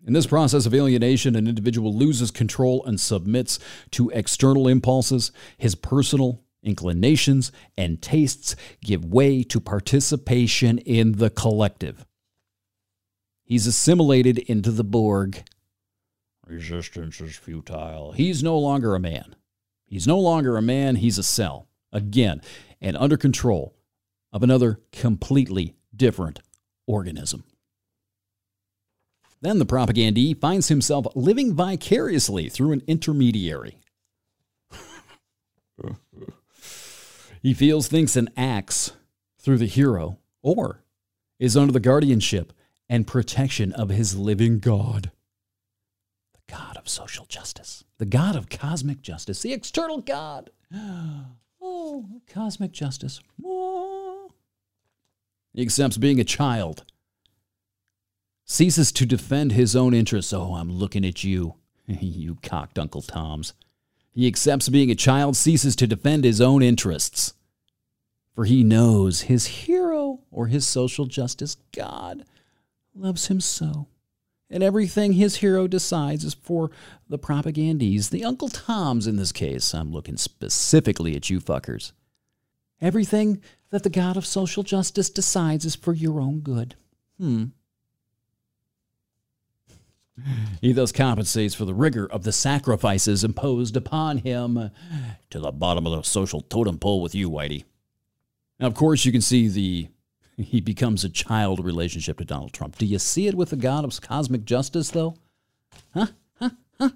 In this process of alienation, an individual loses control and submits to external impulses. His personal inclinations and tastes give way to participation in the collective. He's assimilated into the Borg. Resistance is futile. He's no longer a man. He's no longer a man, he's a cell again, and under control of another completely different organism. Then the propagandee finds himself living vicariously through an intermediary. he feels, thinks, and acts through the hero, or is under the guardianship and protection of his living God. The God of social justice, the God of cosmic justice, the external God. Oh, cosmic justice. He accepts being a child, ceases to defend his own interests. Oh, I'm looking at you, you cocked Uncle Toms. He accepts being a child, ceases to defend his own interests. For he knows his hero or his social justice God loves him so. And everything his hero decides is for the propagandees, the Uncle Toms in this case. I'm looking specifically at you fuckers. Everything that the God of social justice decides is for your own good. Hmm. He thus compensates for the rigor of the sacrifices imposed upon him to the bottom of the social totem pole with you, Whitey. Now, of course, you can see the he becomes a child relationship to Donald Trump. Do you see it with the God of cosmic justice, though? Huh? Huh? Huh?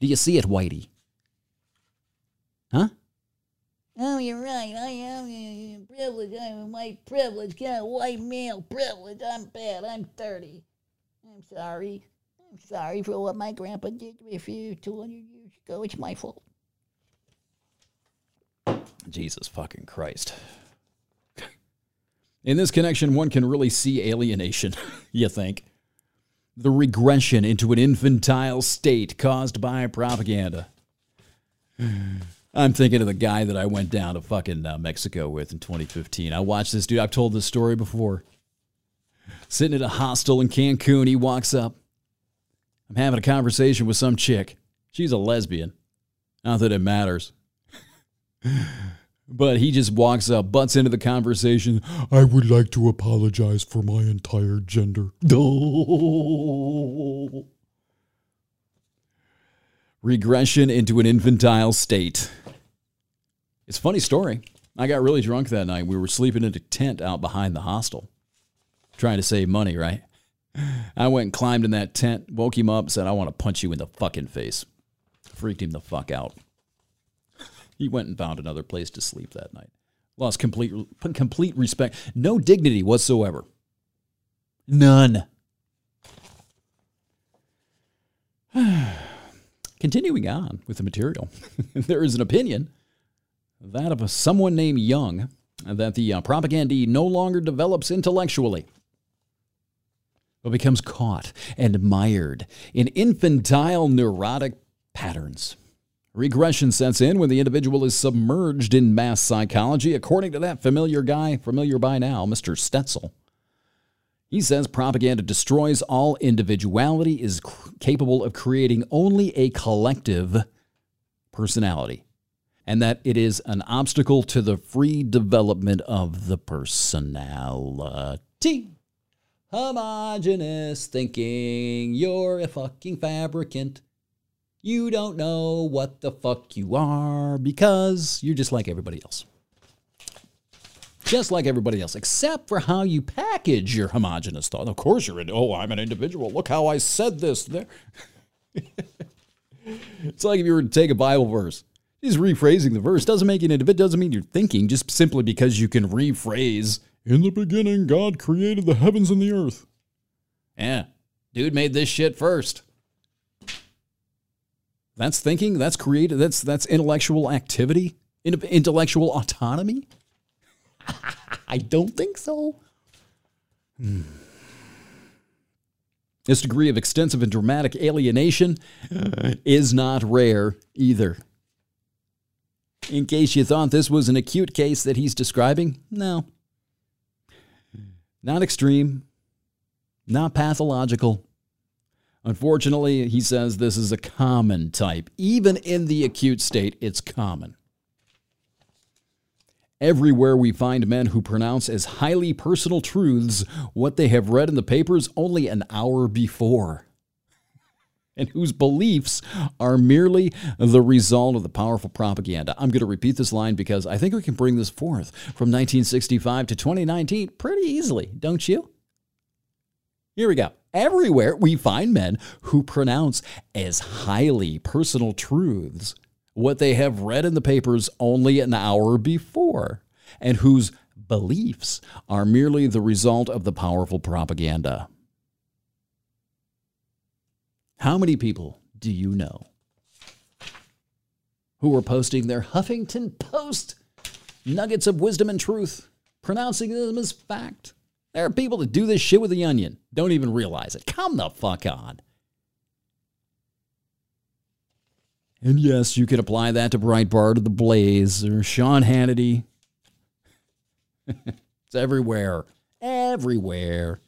Do you see it, Whitey? Huh?
Oh, you're right. I am privileged. I'm a white privilege. Got a white male privilege. I'm bad. I'm 30. I'm sorry. I'm sorry for what my grandpa did to me a few 200 years ago. It's my fault.
Jesus fucking Christ. In this connection, one can really see alienation, you think. The regression into an infantile state caused by propaganda. I'm thinking of the guy that I went down to fucking uh, Mexico with in 2015. I watched this dude. I've told this story before. Sitting at a hostel in Cancun, he walks up. I'm having a conversation with some chick. She's a lesbian. Not that it matters. But he just walks up, butts into the conversation. I would like to apologize for my entire gender. Regression into an infantile state. It's a funny story. I got really drunk that night. We were sleeping in a tent out behind the hostel, trying to save money, right? I went and climbed in that tent, woke him up, said, I want to punch you in the fucking face. Freaked him the fuck out. He went and found another place to sleep that night. Lost complete complete respect, no dignity whatsoever. None. Continuing on with the material, there is an opinion, that of someone named Young, that the uh, propagandee no longer develops intellectually, but becomes caught and mired in infantile neurotic patterns. Regression sets in when the individual is submerged in mass psychology, according to that familiar guy, familiar by now, Mr. Stoetzel. He says propaganda destroys all individuality, is capable of creating only a collective personality, and that it is an obstacle to the free development of the personality. Homogeneous thinking, you're a fucking fabricant. You don't know what the fuck you are because you're just like everybody else. Just like everybody else, except for how you package your homogenous thought. Of course, you're in, oh, I'm an individual. Look how I said this there. it's like if you were to take a Bible verse, just rephrasing the verse doesn't make it an individual, doesn't mean you're thinking, just simply because you can rephrase, in the beginning, God created the heavens and the earth. Yeah, dude made this shit first. That's thinking. That's creative. That's that's intellectual activity. Intellectual autonomy. I don't think so. Hmm. This degree of extensive and dramatic alienation is not rare either. In case you thought this was an acute case that he's describing, no. Not extreme, not pathological, Unfortunately, he says this is a common type. Even in the acute state, it's common. Everywhere we find men who pronounce as highly personal truths what they have read in the papers only an hour before. and whose beliefs are merely the result of the powerful propaganda. I'm going to repeat this line because I think we can bring this forth from 1965 to 2019 pretty easily, don't you? Here we go. Everywhere we find men who pronounce as highly personal truths what they have read in the papers only an hour before, and whose beliefs are merely the result of the powerful propaganda. How many people do you know who are posting their Huffington Post nuggets of wisdom and truth, pronouncing them as fact? There are people that do this shit with the onion, don't even realize it. Come the fuck on. And yes, you could apply that to Breitbart or The Blaze or Sean Hannity. it's everywhere. Everywhere.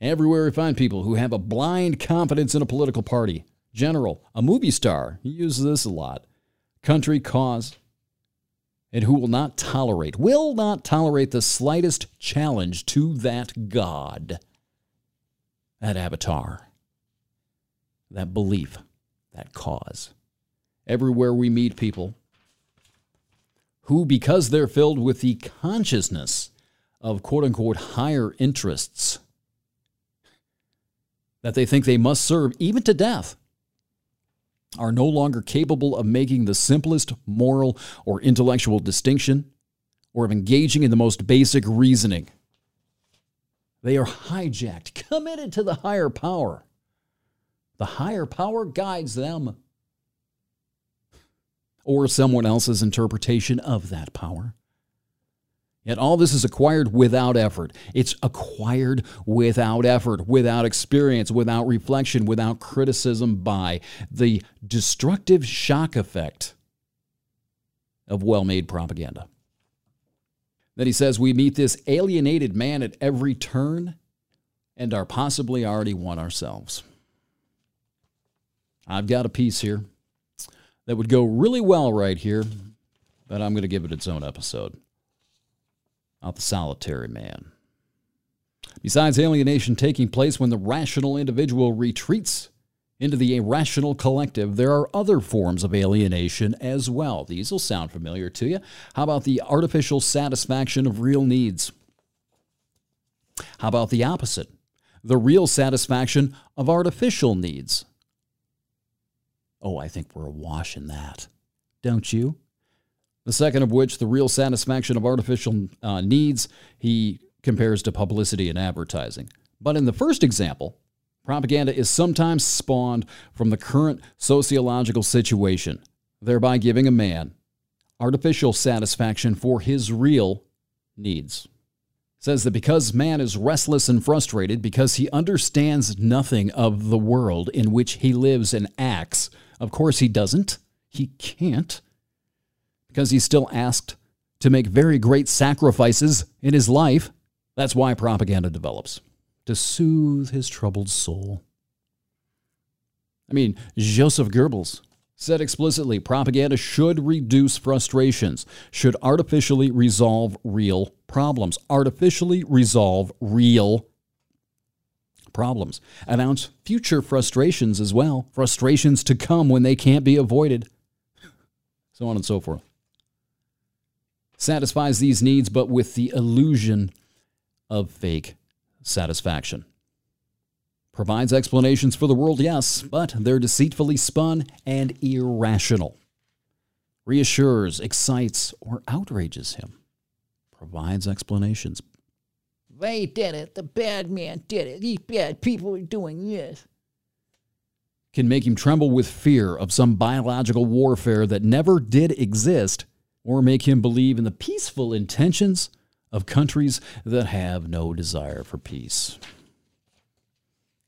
Everywhere we find people who have a blind confidence in a political party. General, a movie star, he uses this a lot. Country, cause, and who will not tolerate, will not tolerate the slightest challenge to that God, that avatar, that belief, that cause. Everywhere we meet people who, because they're filled with the consciousness of quote unquote higher interests, that they think they must serve even to death are no longer capable of making the simplest moral or intellectual distinction or of engaging in the most basic reasoning. They are hijacked, committed to the higher power. The higher power guides them or someone else's interpretation of that power. Yet all this is acquired without effort. It's acquired without effort, without experience, without reflection, without criticism by the destructive shock effect of well made propaganda. Then he says, We meet this alienated man at every turn and are possibly already one ourselves. I've got a piece here that would go really well right here, but I'm going to give it its own episode not the solitary man. Besides alienation taking place when the rational individual retreats into the irrational collective, there are other forms of alienation as well. These will sound familiar to you. How about the artificial satisfaction of real needs? How about the opposite? The real satisfaction of artificial needs. Oh, I think we're awash in that. Don't you? The second of which, the real satisfaction of artificial uh, needs, he compares to publicity and advertising. But in the first example, propaganda is sometimes spawned from the current sociological situation, thereby giving a man artificial satisfaction for his real needs. says that because man is restless and frustrated, because he understands nothing of the world in which he lives and acts, of course he doesn't, he can't because he's still asked to make very great sacrifices in his life. That's why propaganda develops to soothe his troubled soul. I mean, Joseph Goebbels said explicitly propaganda should reduce frustrations, should artificially resolve real problems, artificially resolve real problems, announce future frustrations as well, frustrations to come when they can't be avoided, so on and so forth satisfies these needs, but with the illusion of fake satisfaction. Provides explanations for the world, yes, but they're deceitfully spun and irrational. Reassures, excites, or outrages him. Provides explanations.
They did it. The bad man did it. These bad people are doing this.
Can make him tremble with fear of some biological warfare that never did exist or make him believe in the peaceful intentions of countries that have no desire for peace.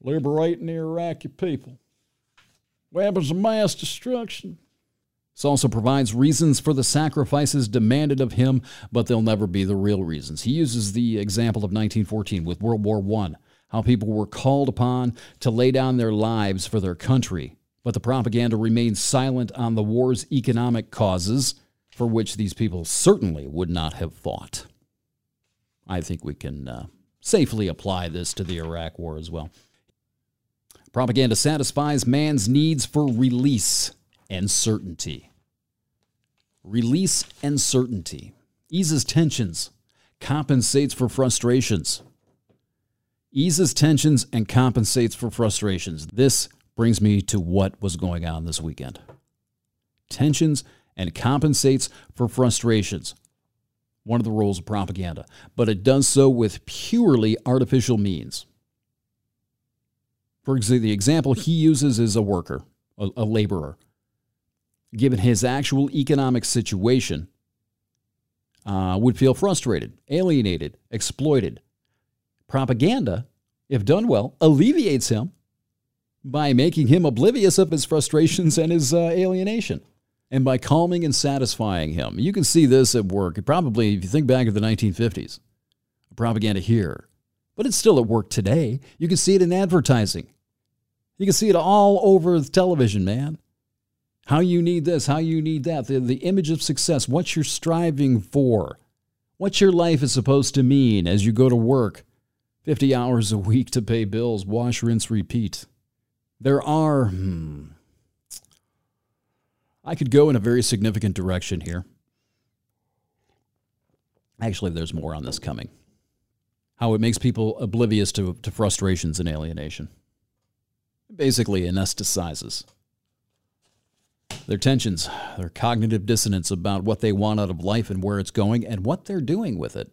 Liberating the Iraqi people. Weapons of mass destruction. This also provides reasons for the sacrifices demanded of him, but they'll never be the real reasons. He uses the example of 1914 with World War I, how people were called upon to lay down their lives for their country, but the propaganda remained silent on the war's economic causes for which these people certainly would not have fought. I think we can uh, safely apply this to the Iraq War as well. Propaganda satisfies man's needs for release and certainty. Release and certainty. Eases tensions, compensates for frustrations. Eases tensions and compensates for frustrations. This brings me to what was going on this weekend. Tensions and compensates for frustrations. One of the roles of propaganda, but it does so with purely artificial means. For example, the example he uses is a worker, a, a laborer. Given his actual economic situation, uh, would feel frustrated, alienated, exploited. Propaganda, if done well, alleviates him by making him oblivious of his frustrations and his uh, alienation, and by calming and satisfying him. You can see this at work. Probably, if you think back to the 1950s, propaganda here, but it's still at work today. You can see it in advertising. You can see it all over television, man. How you need this, how you need that, the, the image of success, what you're striving for, what your life is supposed to mean as you go to work 50 hours a week to pay bills, wash, rinse, repeat. There are, hmm, I could go in a very significant direction here. Actually, there's more on this coming. How it makes people oblivious to, to frustrations and alienation basically anesthetizes their tensions, their cognitive dissonance about what they want out of life and where it's going and what they're doing with it.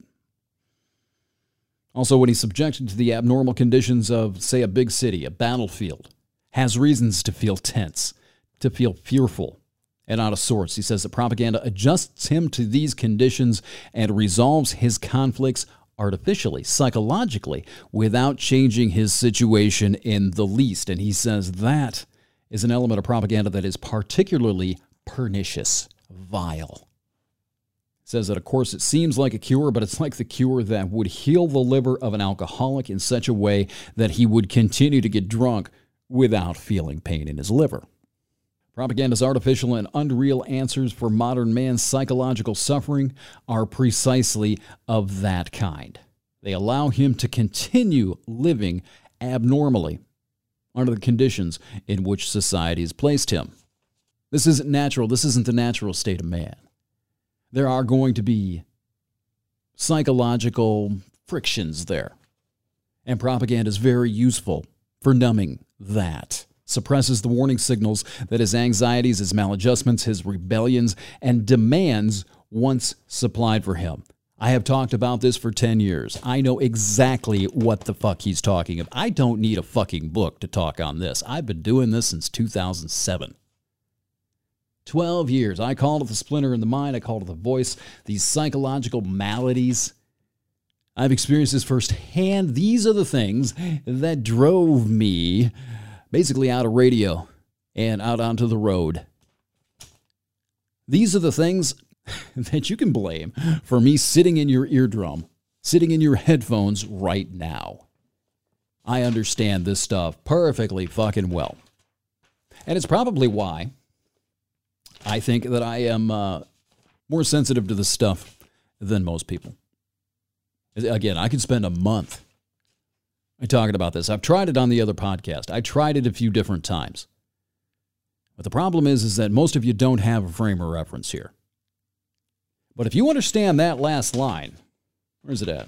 Also, when he's subjected to the abnormal conditions of, say, a big city, a battlefield, has reasons to feel tense, to feel fearful, and out of sorts. He says that propaganda adjusts him to these conditions and resolves his conflicts artificially, psychologically, without changing his situation in the least. And he says that is an element of propaganda that is particularly pernicious, vile. Says that, of course, it seems like a cure, but it's like the cure that would heal the liver of an alcoholic in such a way that he would continue to get drunk without feeling pain in his liver. Propaganda's artificial and unreal answers for modern man's psychological suffering are precisely of that kind. They allow him to continue living abnormally under the conditions in which society has placed him. This isn't natural. This isn't the natural state of man. There are going to be psychological frictions there. And propaganda is very useful for numbing that suppresses the warning signals that his anxieties, his maladjustments, his rebellions, and demands once supplied for him. I have talked about this for 10 years. I know exactly what the fuck he's talking about. I don't need a fucking book to talk on this. I've been doing this since 2007. 12 years. I called it the splinter in the mind. I called it the voice. These psychological maladies. I've experienced this firsthand. These are the things that drove me basically out of radio and out onto the road. These are the things that you can blame for me sitting in your eardrum, sitting in your headphones right now. I understand this stuff perfectly fucking well. And it's probably why I think that I am uh, more sensitive to this stuff than most people. Again, I could spend a month I'm talking about this. I've tried it on the other podcast. I tried it a few different times. But the problem is, is that most of you don't have a frame of reference here. But if you understand that last line, where's it at?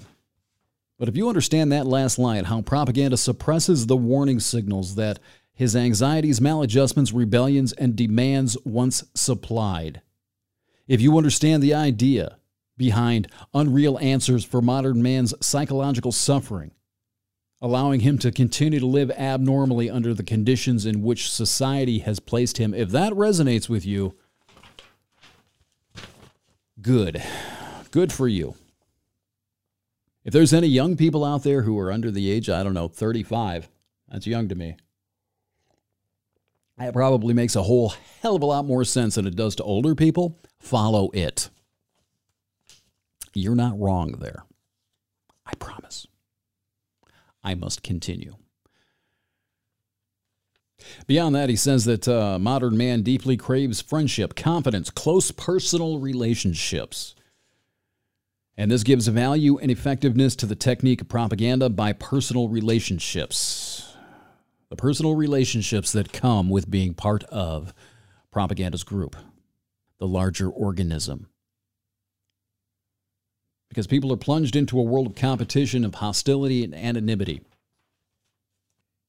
But if you understand that last line, how propaganda suppresses the warning signals that his anxieties, maladjustments, rebellions, and demands once supplied. If you understand the idea behind unreal answers for modern man's psychological suffering, allowing him to continue to live abnormally under the conditions in which society has placed him. If that resonates with you, good. Good for you. If there's any young people out there who are under the age, I don't know, 35, that's young to me. That probably makes a whole hell of a lot more sense than it does to older people. Follow it. You're not wrong there. I promise. I must continue. Beyond that, he says that uh, modern man deeply craves friendship, confidence, close personal relationships. And this gives value and effectiveness to the technique of propaganda by personal relationships. the personal relationships that come with being part of propaganda's group, the larger organism. Because people are plunged into a world of competition, of hostility, and anonymity.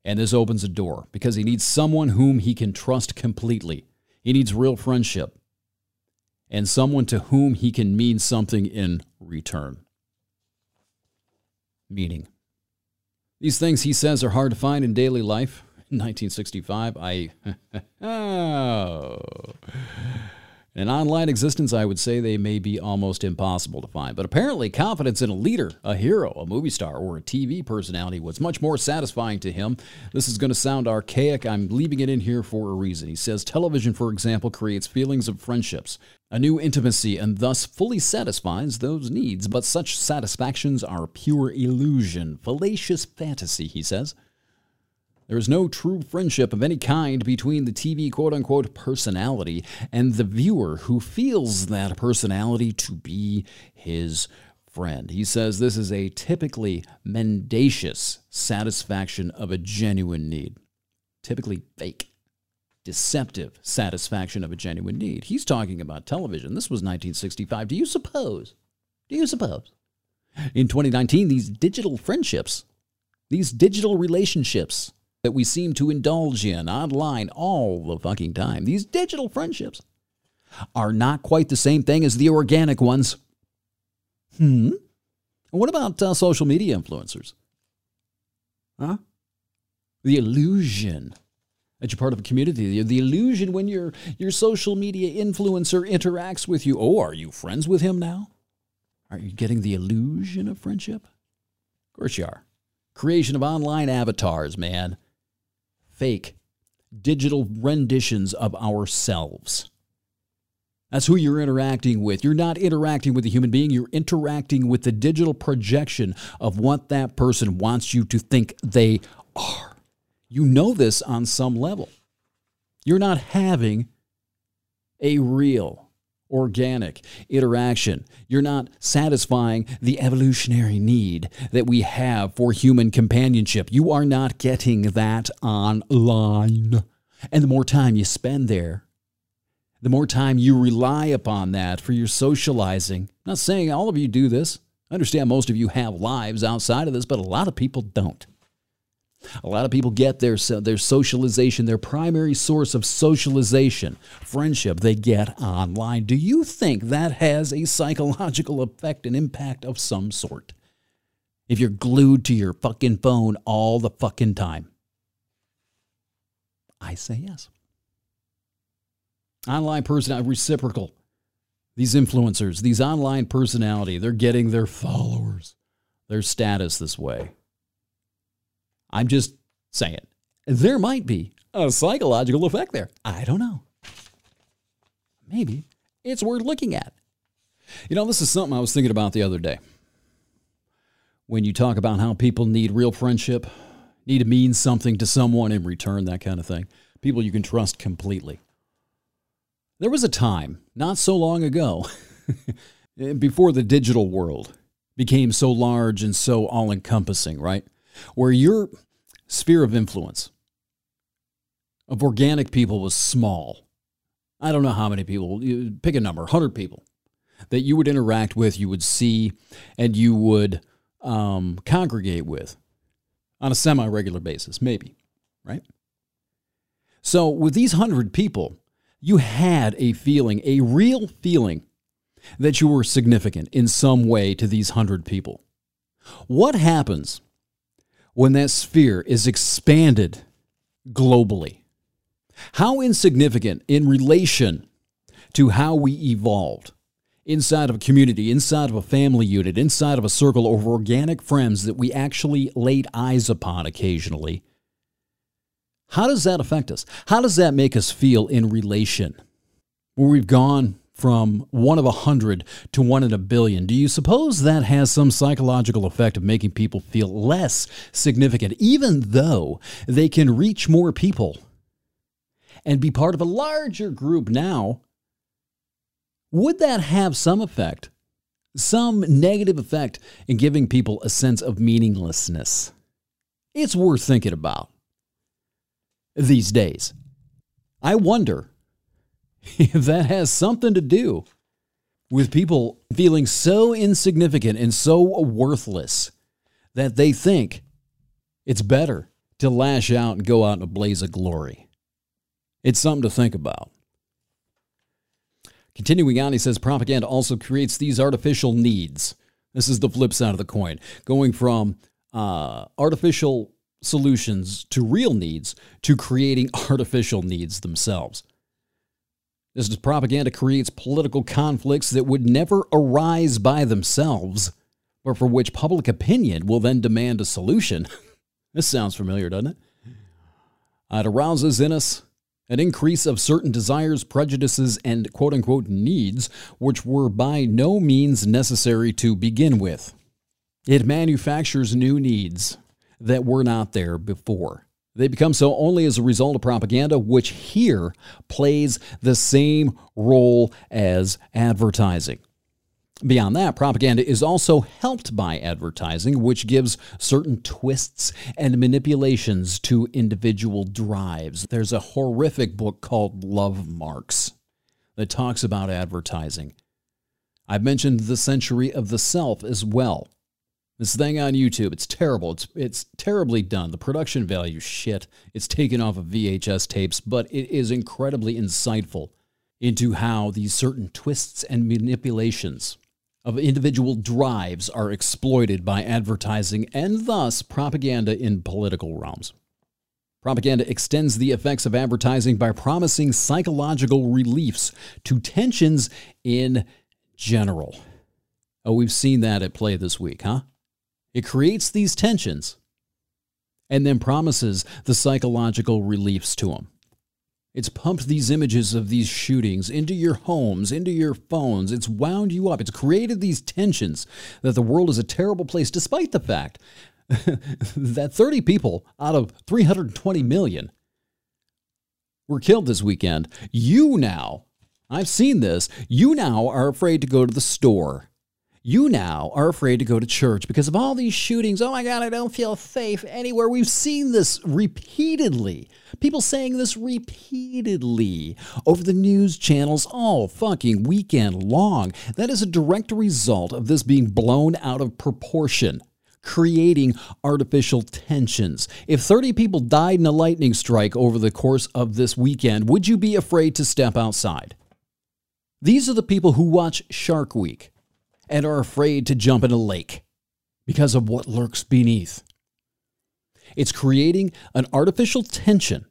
And this opens a door because he needs someone whom he can trust completely. He needs real friendship and someone to whom he can mean something in return. Meaning. These things he says are hard to find in daily life. In 1965, I. oh. In online existence, I would say they may be almost impossible to find. But apparently, confidence in a leader, a hero, a movie star, or a TV personality was much more satisfying to him. This is going to sound archaic. I'm leaving it in here for a reason. He says television, for example, creates feelings of friendships, a new intimacy, and thus fully satisfies those needs. But such satisfactions are pure illusion, fallacious fantasy, he says. There is no true friendship of any kind between the TV quote unquote personality and the viewer who feels that personality to be his friend. He says this is a typically mendacious satisfaction of a genuine need, typically fake, deceptive satisfaction of a genuine need. He's talking about television. This was 1965. Do you suppose? Do you suppose? In 2019, these digital friendships, these digital relationships, that we seem to indulge in online all the fucking time. These digital friendships are not quite the same thing as the organic ones. Hmm? What about uh, social media influencers? Huh? The illusion that you're part of a community. The illusion when your your social media influencer interacts with you. Oh, are you friends with him now? Are you getting the illusion of friendship? Of course you are. Creation of online avatars, man fake digital renditions of ourselves. That's who you're interacting with. You're not interacting with a human being, you're interacting with the digital projection of what that person wants you to think they are. You know this on some level. You're not having a real organic interaction. You're not satisfying the evolutionary need that we have for human companionship. You are not getting that online. And the more time you spend there, the more time you rely upon that for your socializing. I'm not saying all of you do this. I understand most of you have lives outside of this, but a lot of people don't. A lot of people get their, their socialization, their primary source of socialization, friendship, they get online. Do you think that has a psychological effect and impact of some sort? If you're glued to your fucking phone all the fucking time? I say yes. Online personality, uh, reciprocal. These influencers, these online personality, they're getting their followers, their status this way. I'm just saying there might be a psychological effect there. I don't know. Maybe it's worth looking at. You know, this is something I was thinking about the other day. When you talk about how people need real friendship, need to mean something to someone in return, that kind of thing, people you can trust completely. There was a time, not so long ago, before the digital world became so large and so all encompassing, right? Where your sphere of influence of organic people was small. I don't know how many people, pick a number, 100 people that you would interact with, you would see, and you would um, congregate with on a semi regular basis, maybe, right? So, with these 100 people, you had a feeling, a real feeling, that you were significant in some way to these 100 people. What happens when that sphere is expanded globally? How insignificant in relation to how we evolved inside of a community, inside of a family unit, inside of a circle of organic friends that we actually laid eyes upon occasionally. How does that affect us? How does that make us feel in relation? Where we've gone from one of a hundred to one in a billion, do you suppose that has some psychological effect of making people feel less significant, even though they can reach more people and be part of a larger group now? Would that have some effect, some negative effect in giving people a sense of meaninglessness? It's worth thinking about. these days. I wonder if that has something to do with people feeling so insignificant and so worthless that they think it's better to lash out and go out in a blaze of glory. It's something to think about. Continuing on, he says propaganda also creates these artificial needs. This is the flip side of the coin, going from uh, artificial solutions to real needs to creating artificial needs themselves. This is propaganda creates political conflicts that would never arise by themselves, but for which public opinion will then demand a solution. this sounds familiar, doesn't it? It arouses in us an increase of certain desires, prejudices, and quote unquote needs, which were by no means necessary to begin with. It manufactures new needs that were not there before. They become so only as a result of propaganda, which here plays the same role as advertising. Beyond that, propaganda is also helped by advertising, which gives certain twists and manipulations to individual drives. There's a horrific book called Lovemarks that talks about advertising. I've mentioned The Century of the Self as well. This thing on YouTube, it's terrible. It's it's terribly done. The production value shit. It's taken off of VHS tapes, but it is incredibly insightful into how these certain twists and manipulations of individual drives are exploited by advertising and thus propaganda in political realms. Propaganda extends the effects of advertising by promising psychological reliefs to tensions in general. Oh, we've seen that at play this week, huh? It creates these tensions and then promises the psychological reliefs to them. It's pumped these images of these shootings into your homes, into your phones. It's wound you up. It's created these tensions that the world is a terrible place, despite the fact that 30 people out of 320 million were killed this weekend. You now, I've seen this, you now are afraid to go to the store you now are afraid to go to church because of all these shootings. Oh my God, I don't feel safe anywhere. We've seen this repeatedly. People saying this repeatedly over the news channels all fucking weekend long. That is a direct result of this being blown out of proportion creating artificial tensions. If 30 people died in a lightning strike over the course of this weekend, would you be afraid to step outside? These are the people who watch Shark Week and are afraid to jump in a lake because of what lurks beneath. It's creating an artificial tension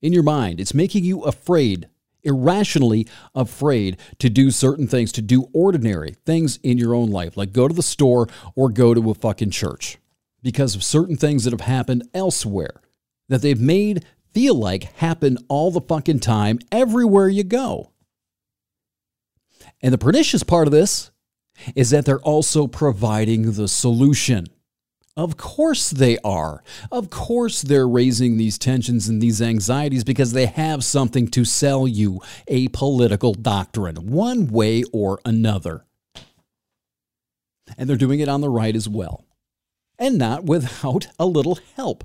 in your mind. It's making you afraid, irrationally afraid to do certain things, to do ordinary things in your own life, like go to the store or go to a fucking church because of certain things that have happened elsewhere that they've made feel like happen all the fucking time everywhere you go. And the pernicious part of this is that they're also providing the solution. Of course they are. Of course they're raising these tensions and these anxieties because they have something to sell you a political doctrine, one way or another. And they're doing it on the right as well. And not without a little help.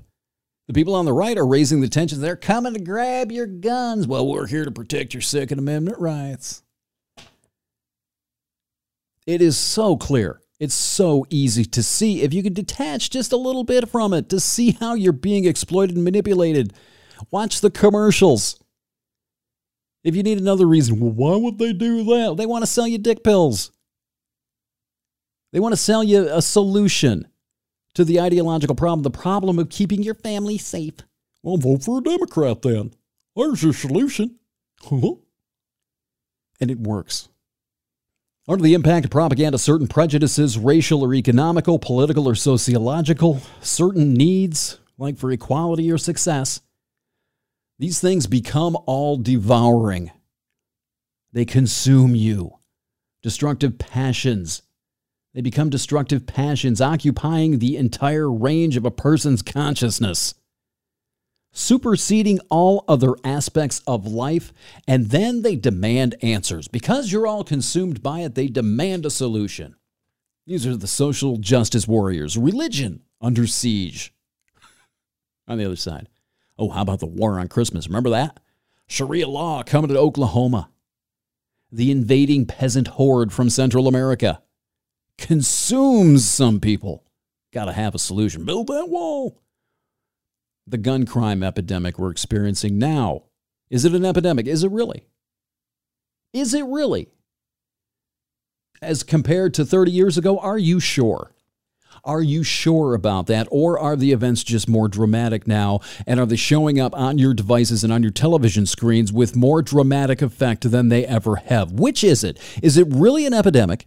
The people on the right are raising the tensions. They're coming to grab your guns. Well, we're here to protect your Second Amendment rights. It is so clear. It's so easy to see if you can detach just a little bit from it to see how you're being exploited and manipulated. Watch the commercials. If you need another reason, well, why would they do that? They want to sell you dick pills. They want to sell you a solution to the ideological problem, the problem of keeping your family safe. Well, vote for a Democrat then. There's your solution. and it works. Under the impact of propaganda, certain prejudices, racial or economical, political or sociological, certain needs, like for equality or success, these things become all devouring. They consume you. Destructive passions. They become destructive passions, occupying the entire range of a person's consciousness superseding all other aspects of life, and then they demand answers. Because you're all consumed by it, they demand a solution. These are the social justice warriors, religion under siege. On the other side, Oh, how about the war on Christmas? Remember that? Sharia law coming to Oklahoma. The invading peasant horde from Central America consumes some people. Got to have a solution. Build that wall. The gun crime epidemic we're experiencing now. Is it an epidemic? Is it really? Is it really? As compared to 30 years ago, are you sure? Are you sure about that? Or are the events just more dramatic now? And are they showing up on your devices and on your television screens with more dramatic effect than they ever have? Which is it? Is it really an epidemic?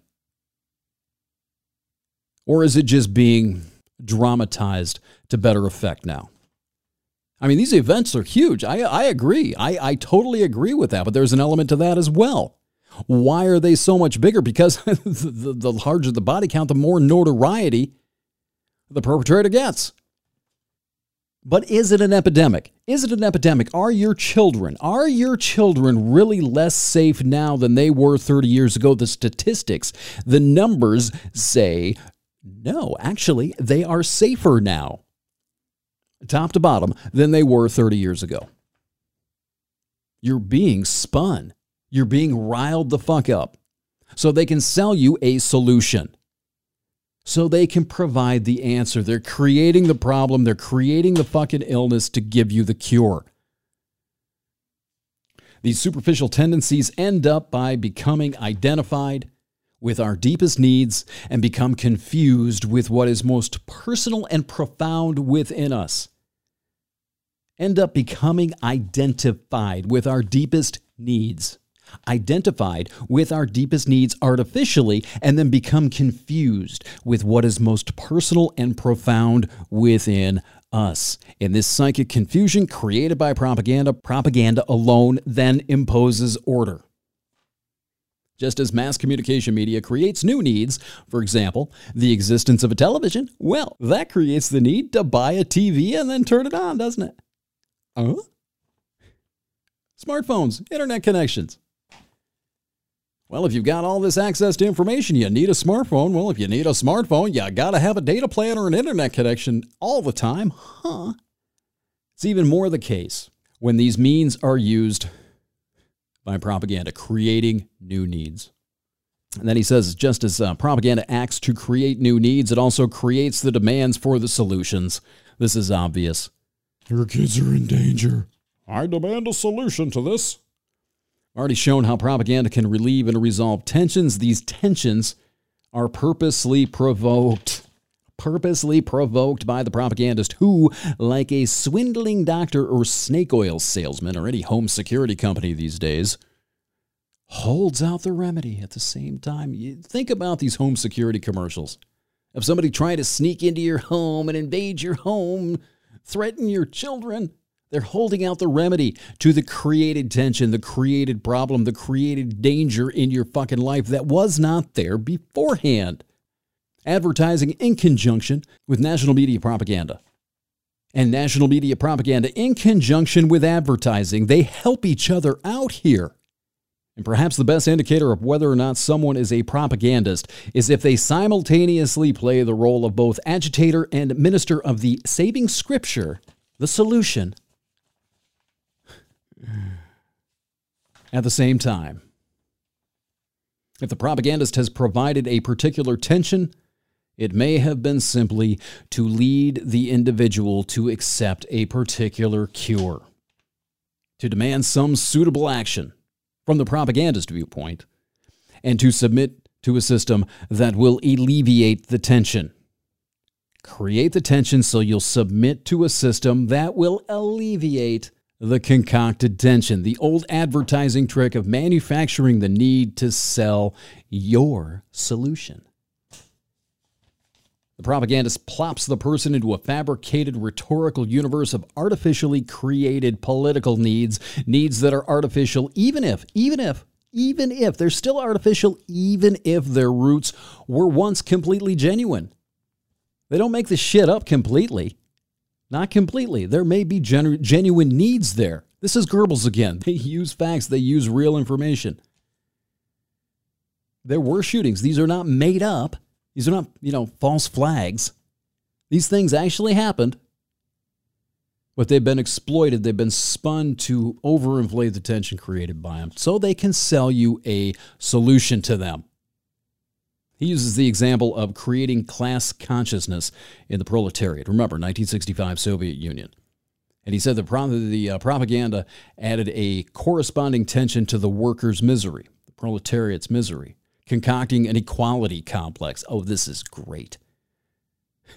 Or is it just being dramatized to better effect now? I mean, these events are huge. I, I agree. I, I totally agree with that, but there's an element to that as well. Why are they so much bigger? Because the, the larger the body count, the more notoriety the perpetrator gets. But is it an epidemic? Is it an epidemic? Are your children, are your children really less safe now than they were 30 years ago? The statistics, the numbers say no, actually, they are safer now, top to bottom, than they were 30 years ago. You're being spun. You're being riled the fuck up so they can sell you a solution. So they can provide the answer. They're creating the problem, they're creating the fucking illness to give you the cure. These superficial tendencies end up by becoming identified with our deepest needs and become confused with what is most personal and profound within us. End up becoming identified with our deepest needs. Identified with our deepest needs artificially, and then become confused with what is most personal and profound within us. In this psychic confusion created by propaganda, propaganda alone then imposes order. Just as mass communication media creates new needs, for example, the existence of a television, well, that creates the need to buy a TV and then turn it on, doesn't it? Huh? Smartphones, internet connections. Well, if you've got all this access to information, you need a smartphone. Well, if you need a smartphone, you got to have a data plan or an internet connection all the time, huh? It's even more the case when these means are used by propaganda, creating new needs. And then he says, just as uh, propaganda acts to create new needs, it also creates the demands for the solutions. This is obvious. Your kids are in danger. I demand a solution to this. Already shown how propaganda can relieve and resolve tensions. These tensions are purposely provoked. Purposely provoked by the propagandist who, like a swindling doctor or snake oil salesman or any home security company these days, holds out the remedy at the same time. You think about these home security commercials. If somebody trying to sneak into your home and invade your home, threaten your children, they're holding out the remedy to the created tension, the created problem, the created danger in your fucking life that was not there beforehand advertising in conjunction with national media propaganda. And national media propaganda in conjunction with advertising, they help each other out here. And perhaps the best indicator of whether or not someone is a propagandist is if they simultaneously play the role of both agitator and minister of the saving scripture, the solution, at the same time. If the propagandist has provided a particular tension, it may have been simply to lead the individual to accept a particular cure, to demand some suitable action from the propagandist viewpoint, and to submit to a system that will alleviate the tension. Create the tension so you'll submit to a system that will alleviate the concocted tension. The old advertising trick of manufacturing the need to sell your solution. The propagandist plops the person into a fabricated rhetorical universe of artificially created political needs, needs that are artificial, even if, even if, even if they're still artificial, even if their roots were once completely genuine. They don't make the shit up completely. Not completely. There may be genu- genuine needs there. This is Goebbels again. They use facts, they use real information. There were shootings. These are not made up. These are not, you know, false flags. These things actually happened. But they've been exploited, they've been spun to overinflate the tension created by them so they can sell you a solution to them. He uses the example of creating class consciousness in the proletariat. Remember, 1965 Soviet Union. And he said the, pro- the uh, propaganda added a corresponding tension to the workers' misery, the proletariat's misery, concocting an equality complex. Oh, this is great.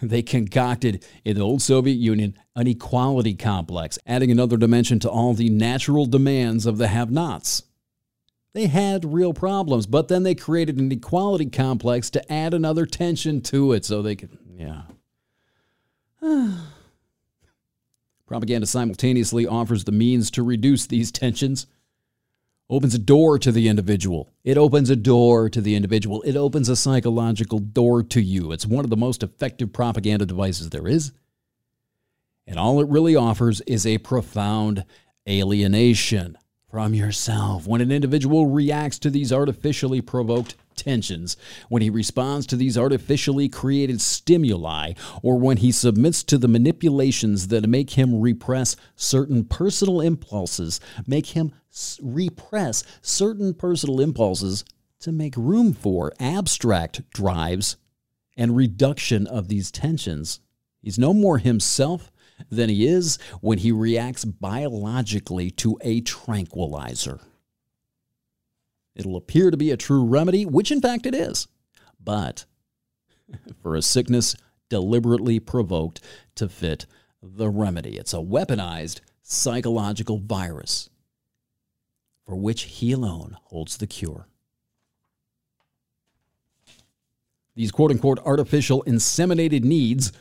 They concocted in the old Soviet Union an equality complex, adding another dimension to all the natural demands of the have nots. They had real problems, but then they created an equality complex to add another tension to it so they could, yeah. Propaganda simultaneously offers the means to reduce these tensions opens a door to the individual. It opens a door to the individual. It opens a psychological door to you. It's one of the most effective propaganda devices there is. And all it really offers is a profound alienation from yourself. When an individual reacts to these artificially provoked tensions, when he responds to these artificially created stimuli, or when he submits to the manipulations that make him repress certain personal impulses, make him repress certain personal impulses to make room for abstract drives and reduction of these tensions. He's no more himself than he is when he reacts biologically to a tranquilizer. It'll appear to be a true remedy, which in fact it is, but for a sickness deliberately provoked to fit the remedy. It's a weaponized psychological virus for which he alone holds the cure. These quote unquote artificial inseminated needs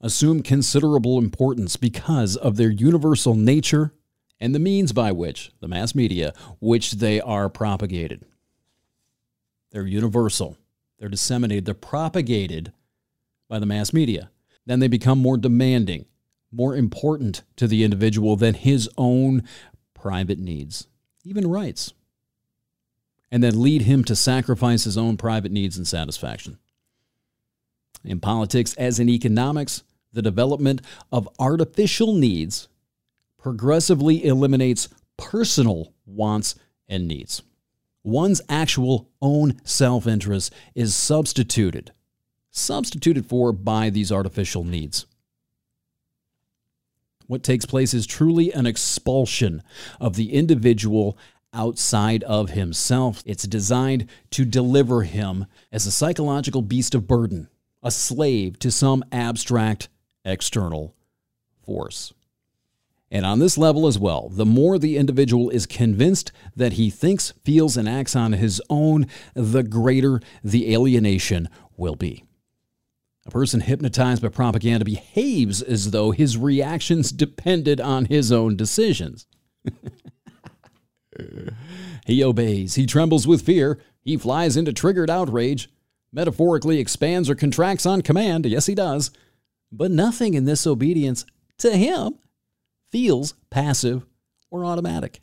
assume considerable importance because of their universal nature and the means by which, the mass media, which they are propagated. They're universal, they're disseminated, they're propagated by the mass media. Then they become more demanding, more important to the individual than his own private needs, even rights, and then lead him to sacrifice his own private needs and satisfaction. In politics, as in economics, the development of artificial needs progressively eliminates personal wants and needs. One's actual own self interest is substituted, substituted for by these artificial needs. What takes place is truly an expulsion of the individual outside of himself. It's designed to deliver him as a psychological beast of burden, a slave to some abstract external force. And on this level as well, the more the individual is convinced that he thinks, feels, and acts on his own, the greater the alienation will be. A person hypnotized by propaganda behaves as though his reactions depended on his own decisions. he obeys, he trembles with fear, he flies into triggered outrage, metaphorically expands or contracts on command. Yes, he does. But nothing in this obedience to him feels passive or automatic.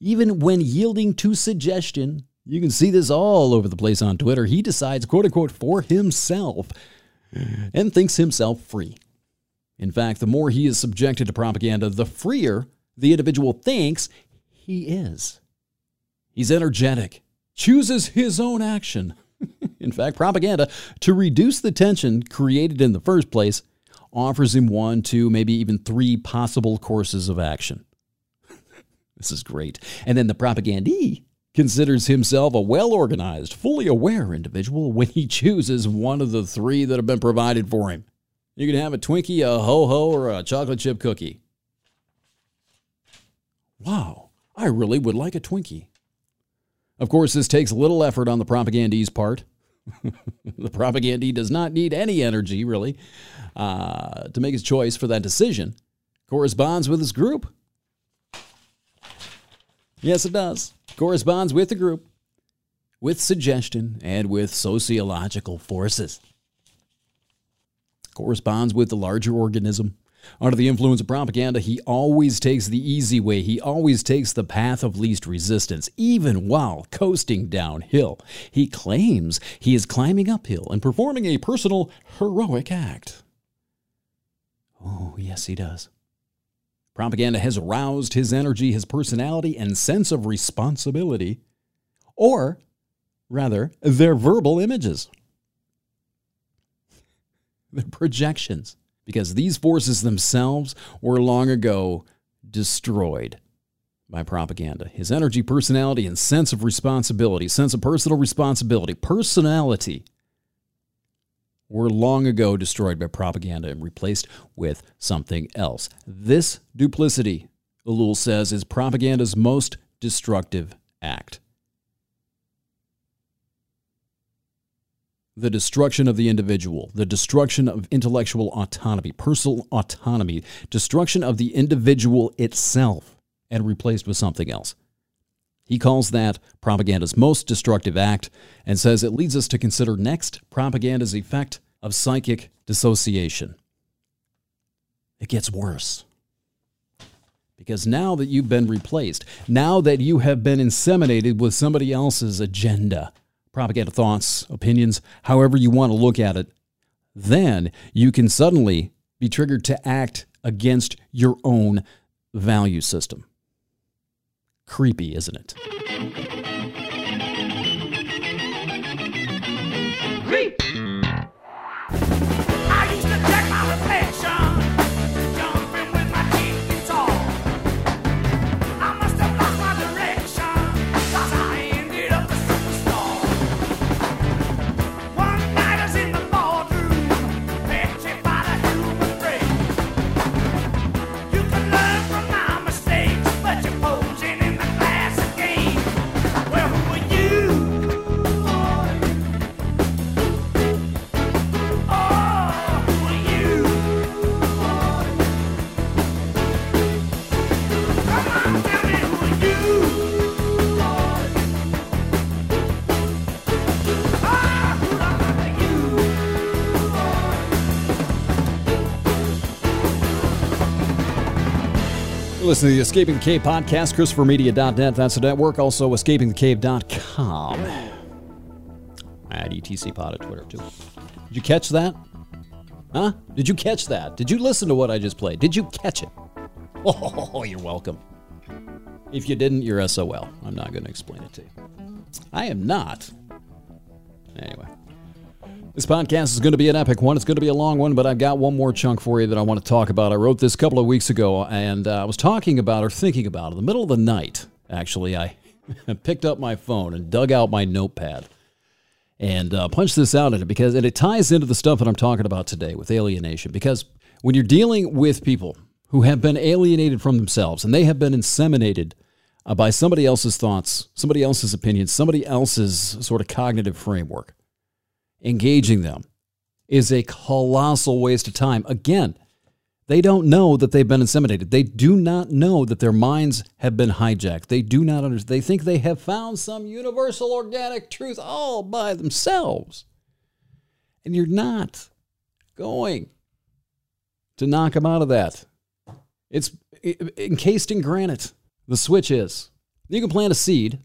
Even when yielding to suggestion, you can see this all over the place on Twitter. He decides, quote unquote, for himself and thinks himself free. In fact, the more he is subjected to propaganda, the freer the individual thinks he is. He's energetic, chooses his own action. in fact, propaganda, to reduce the tension created in the first place, offers him one, two, maybe even three possible courses of action. this is great. And then the propagandee considers himself a well organized, fully aware individual when he chooses one of the three that have been provided for him. You can have a Twinkie, a ho ho, or a chocolate chip cookie. Wow, I really would like a Twinkie. Of course, this takes little effort on the propagandee's part. the propagandee does not need any energy, really, uh, to make his choice for that decision. Corresponds with his group. Yes, it does. Corresponds with the group, with suggestion, and with sociological forces. Corresponds with the larger organism. Under the influence of propaganda, he always takes the easy way. He always takes the path of least resistance, even while coasting downhill. He claims he is climbing uphill and performing a personal heroic act. Oh, yes, he does. Propaganda has aroused his energy, his personality, and sense of responsibility, or rather, their verbal images, their projections, because these forces themselves were long ago destroyed by propaganda. His energy, personality, and sense of responsibility, sense of personal responsibility, personality were long ago destroyed by propaganda and replaced with something else. This duplicity, Ellul says, is propaganda's most destructive act. The destruction of the individual, the destruction of intellectual autonomy, personal autonomy, destruction of the individual itself, and replaced with something else. He calls that propaganda's most destructive act and says it leads us to consider next propaganda's effect of psychic dissociation. It gets worse. Because now that you've been replaced, now that you have been inseminated with somebody else's agenda, propaganda thoughts, opinions, however you want to look at it, then you can suddenly be triggered to act against your own value system. Creepy, isn't it?
I
Listen to the Escaping the Cave podcast, ChristopherMedia.net. That's the network. Also, EscapingTheCave.com. At ETC Pod at Twitter, too. Did you catch that? Huh? Did you catch that? Did you listen to what I just played? Did you catch it? Oh, you're welcome. If you didn't, you're SOL. I'm not going to explain it to you. I am not. Anyway. This podcast is going to be an epic one. It's going to be a long one, but I've got one more chunk for you that I want to talk about. I wrote this a couple of weeks ago, and uh, I was talking about or thinking about it in the middle of the night. Actually, I picked up my phone and dug out my notepad and uh, punched this out in it because and it ties into the stuff that I'm talking about today with alienation. Because when you're dealing with people who have been alienated from themselves and they have been inseminated uh, by somebody else's thoughts, somebody else's opinions, somebody else's sort of cognitive framework, engaging them is a colossal waste of time. Again, they don't know that they've been inseminated. They do not know that their minds have been hijacked. They do not understand. They think they have found some universal organic truth all by themselves. And you're not going to knock them out of that. It's encased in granite. The switch is. You can plant a seed.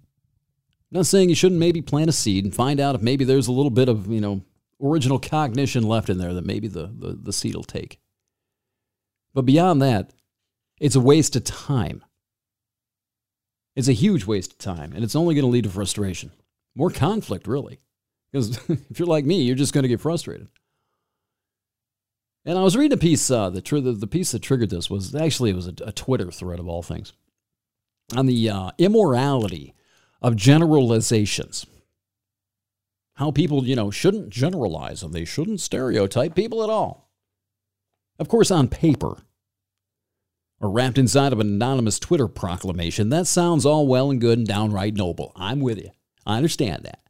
Not saying you shouldn't maybe plant a seed and find out if maybe there's a little bit of, you know, original cognition left in there that maybe the, the, the seed will take. But beyond that, it's a waste of time. It's a huge waste of time, and it's only going to lead to frustration. More conflict, really. Because if you're like me, you're just going to get frustrated. And I was reading a piece, uh, the, tr- the, the piece that triggered this was actually it was a, a Twitter thread of all things on the uh, immorality of generalizations. How people, you know, shouldn't generalize and they shouldn't stereotype people at all. Of course, on paper, or wrapped inside of an anonymous Twitter proclamation, that sounds all well and good and downright noble. I'm with you. I understand that.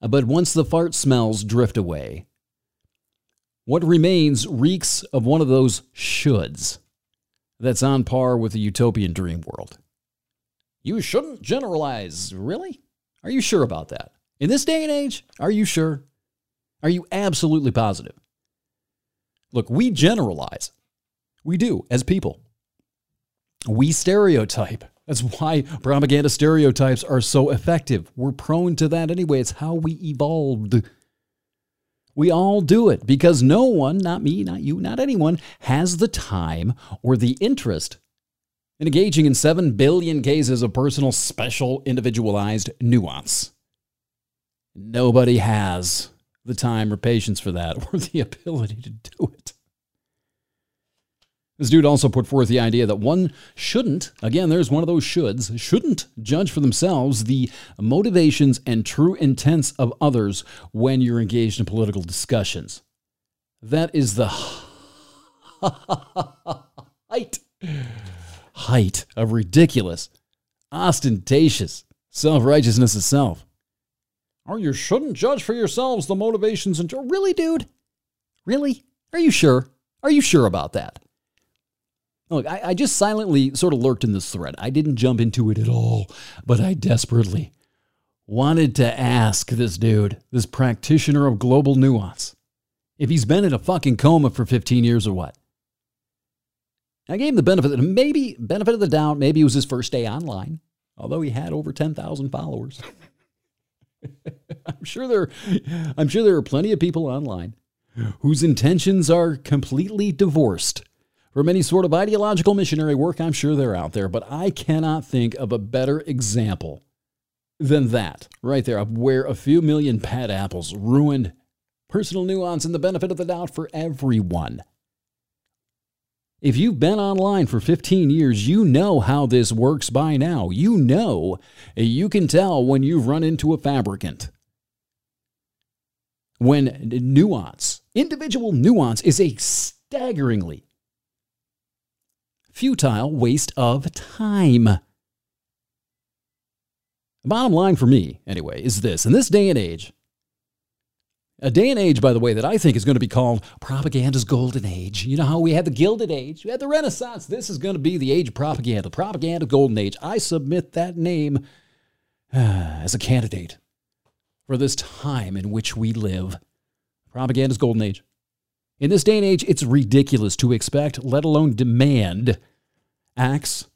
Uh, But once the fart smells drift away, what remains reeks of one of those shoulds that's on par with the utopian dream world. You shouldn't generalize. Really? Are you sure about that? In this day and age, are you sure? Are you absolutely positive? Look, we generalize. We do as people. We stereotype. That's why propaganda stereotypes are so effective. We're prone to that anyway. It's how we evolved. We all do it because no one, not me, not you, not anyone, has the time or the interest engaging in 7 billion cases of personal, special, individualized nuance. Nobody has the time or patience for that or the ability to do it. This dude also put forth the idea that one shouldn't, again, there's one of those shoulds, shouldn't judge for themselves the motivations and true intents of others when you're engaged in political discussions. That is the height, height of ridiculous, ostentatious self righteousness itself. Or you shouldn't judge for yourselves the motivations and. Really, dude? Really? Are you sure? Are you sure about that? Look, I, I just silently sort of lurked in this thread. I didn't jump into it at all, but I desperately wanted to ask this dude, this practitioner of global nuance, if he's been in a fucking coma for 15 years or what. I gave him the benefit, of maybe benefit of the doubt. Maybe it was his first day online, although he had over 10,000 followers. I'm sure there, I'm sure there are plenty of people online whose intentions are completely divorced from any sort of ideological missionary work. I'm sure they're out there, but I cannot think of a better example than that right there where a few million bad apples ruined personal nuance and the benefit of the doubt for everyone. If you've been online for 15 years, you know how this works by now. You know, you can tell when you've run into a fabricant. When nuance, individual nuance, is a staggeringly futile waste of time. Bottom line for me, anyway, is this in this day and age, a day and age, by the way, that I think is going to be called propaganda's golden age. You know how we had the Gilded Age, we had the Renaissance. This is going to be the age of propaganda, propaganda golden age. I submit that name as a candidate for this time in which we live. Propaganda's golden age. In this day and age, it's ridiculous to expect, let alone demand, acts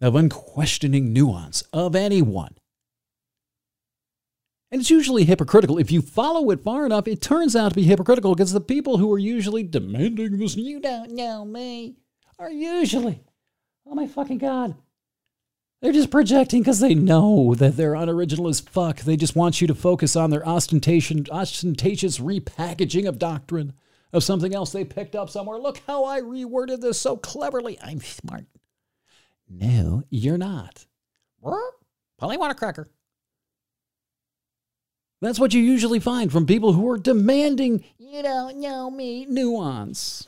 of unquestioning nuance of anyone. And it's usually hypocritical. If you follow it far enough, it turns out to be hypocritical because the people who are usually demanding this, you don't know me, are usually, oh my fucking God, they're just projecting because they know that they're unoriginal as fuck. They just want you to focus on their ostentation, ostentatious repackaging of doctrine of something else they picked up somewhere. Look how I reworded this so cleverly. I'm smart. No, you're not. Polly want a cracker. That's what you usually find from people who are demanding, you don't know me, nuance.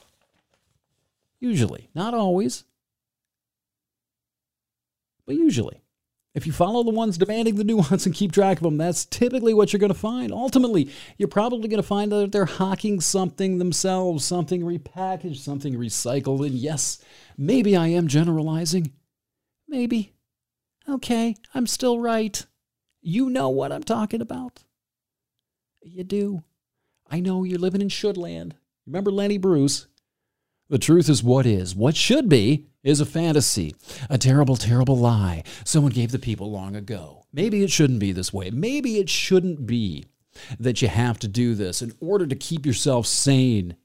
Usually, not always, but usually. If you follow the ones demanding the nuance and keep track of them, that's typically what you're going to find. Ultimately, you're probably going to find that they're hawking something themselves, something repackaged, something recycled. And yes, maybe I am generalizing. Maybe. Okay, I'm still right. You know what I'm talking about. You do. I know you're living in should land. Remember Lenny Bruce? The truth is what is. What should be is a fantasy, a terrible, terrible lie someone gave the people long ago. Maybe it shouldn't be this way. Maybe it shouldn't be that you have to do this in order to keep yourself sane.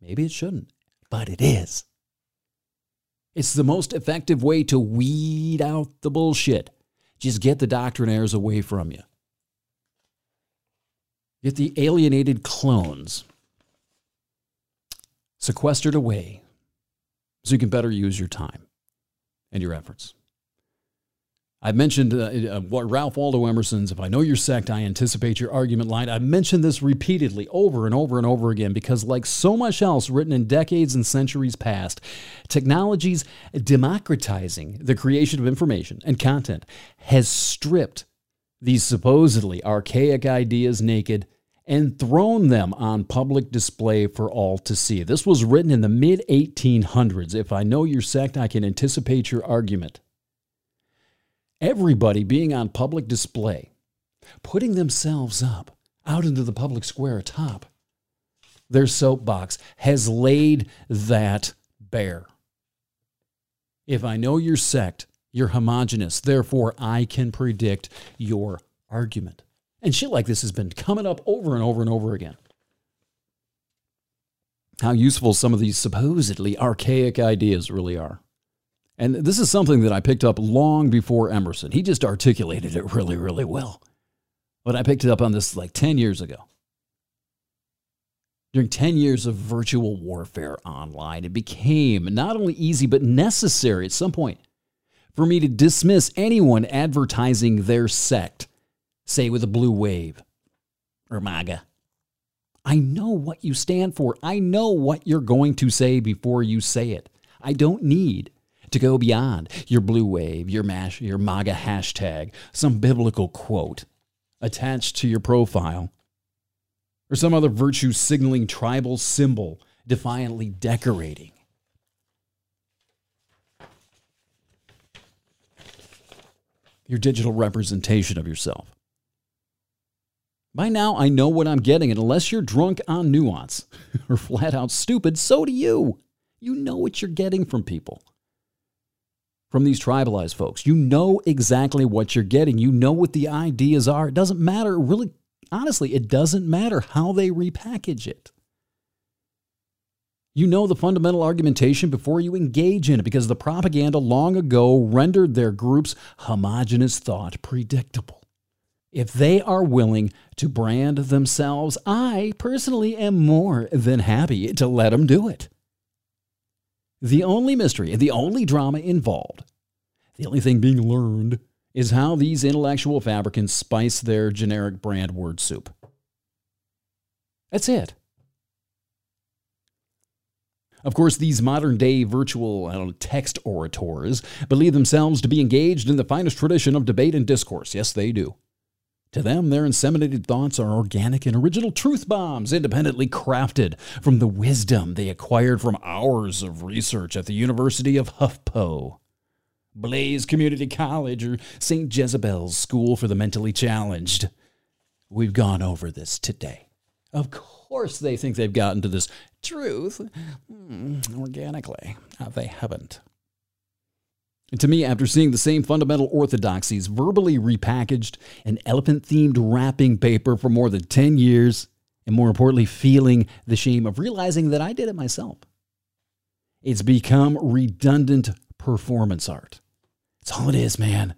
Maybe it shouldn't, but it is. It's the most effective way to weed out the bullshit. Just get the doctrinaires away from you. Get the alienated clones sequestered away so you can better use your time and your efforts. I've mentioned uh, uh, what Ralph Waldo Emerson's, if I know your sect, I anticipate your argument line. I've mentioned this repeatedly over and over and over again because, like so much else written in decades and centuries past, technology's democratizing the creation of information and content has stripped these supposedly archaic ideas naked and thrown them on public display for all to see. This was written in the mid 1800s. If I know your sect, I can anticipate your argument. Everybody being on public display, putting themselves up out into the public square atop their soapbox, has laid that bare. If I know your sect, you're homogenous. Therefore, I can predict your argument. And shit like this has been coming up over and over and over again. How useful some of these supposedly archaic ideas really are. And this is something that I picked up long before Emerson. He just articulated it really, really well. But I picked it up on this like 10 years ago. During 10 years of virtual warfare online, it became not only easy, but necessary at some point for me to dismiss anyone advertising their sect, say with a blue wave or MAGA. I know what you stand for. I know what you're going to say before you say it. I don't need to go beyond your blue wave, your mash, your MAGA hashtag, some biblical quote attached to your profile, or some other virtue signaling tribal symbol defiantly decorating. Your digital representation of yourself. By now, I know what I'm getting, and unless you're drunk on nuance or flat out stupid, so do you. You know what you're getting from people from these tribalized folks. You know exactly what you're getting. You know what the ideas are. It doesn't matter, really, honestly, it doesn't matter how they repackage it. You know the fundamental argumentation before you engage in it because the propaganda long ago rendered their group's homogenous thought predictable. If they are willing to brand themselves, I personally am more than happy to let them do it. The only mystery, the only drama involved, the only thing being learned is how these intellectual fabricants spice their generic brand word soup. That's it. Of course, these modern day virtual know, text orators believe themselves to be engaged in the finest tradition of debate and discourse. Yes, they do. To them, their inseminated thoughts are organic and original truth bombs, independently crafted from the wisdom they acquired from hours of research at the University of HuffPo, Blaze Community College, or St. Jezebel's School for the Mentally Challenged. We've gone over this today. Of course, they think they've gotten to this truth hmm, organically. Uh, they haven't. And to me, after seeing the same fundamental orthodoxies verbally repackaged in elephant themed wrapping paper for more than 10 years, and more importantly, feeling the shame of realizing that I did it myself, it's become redundant performance art. It's all it is, man.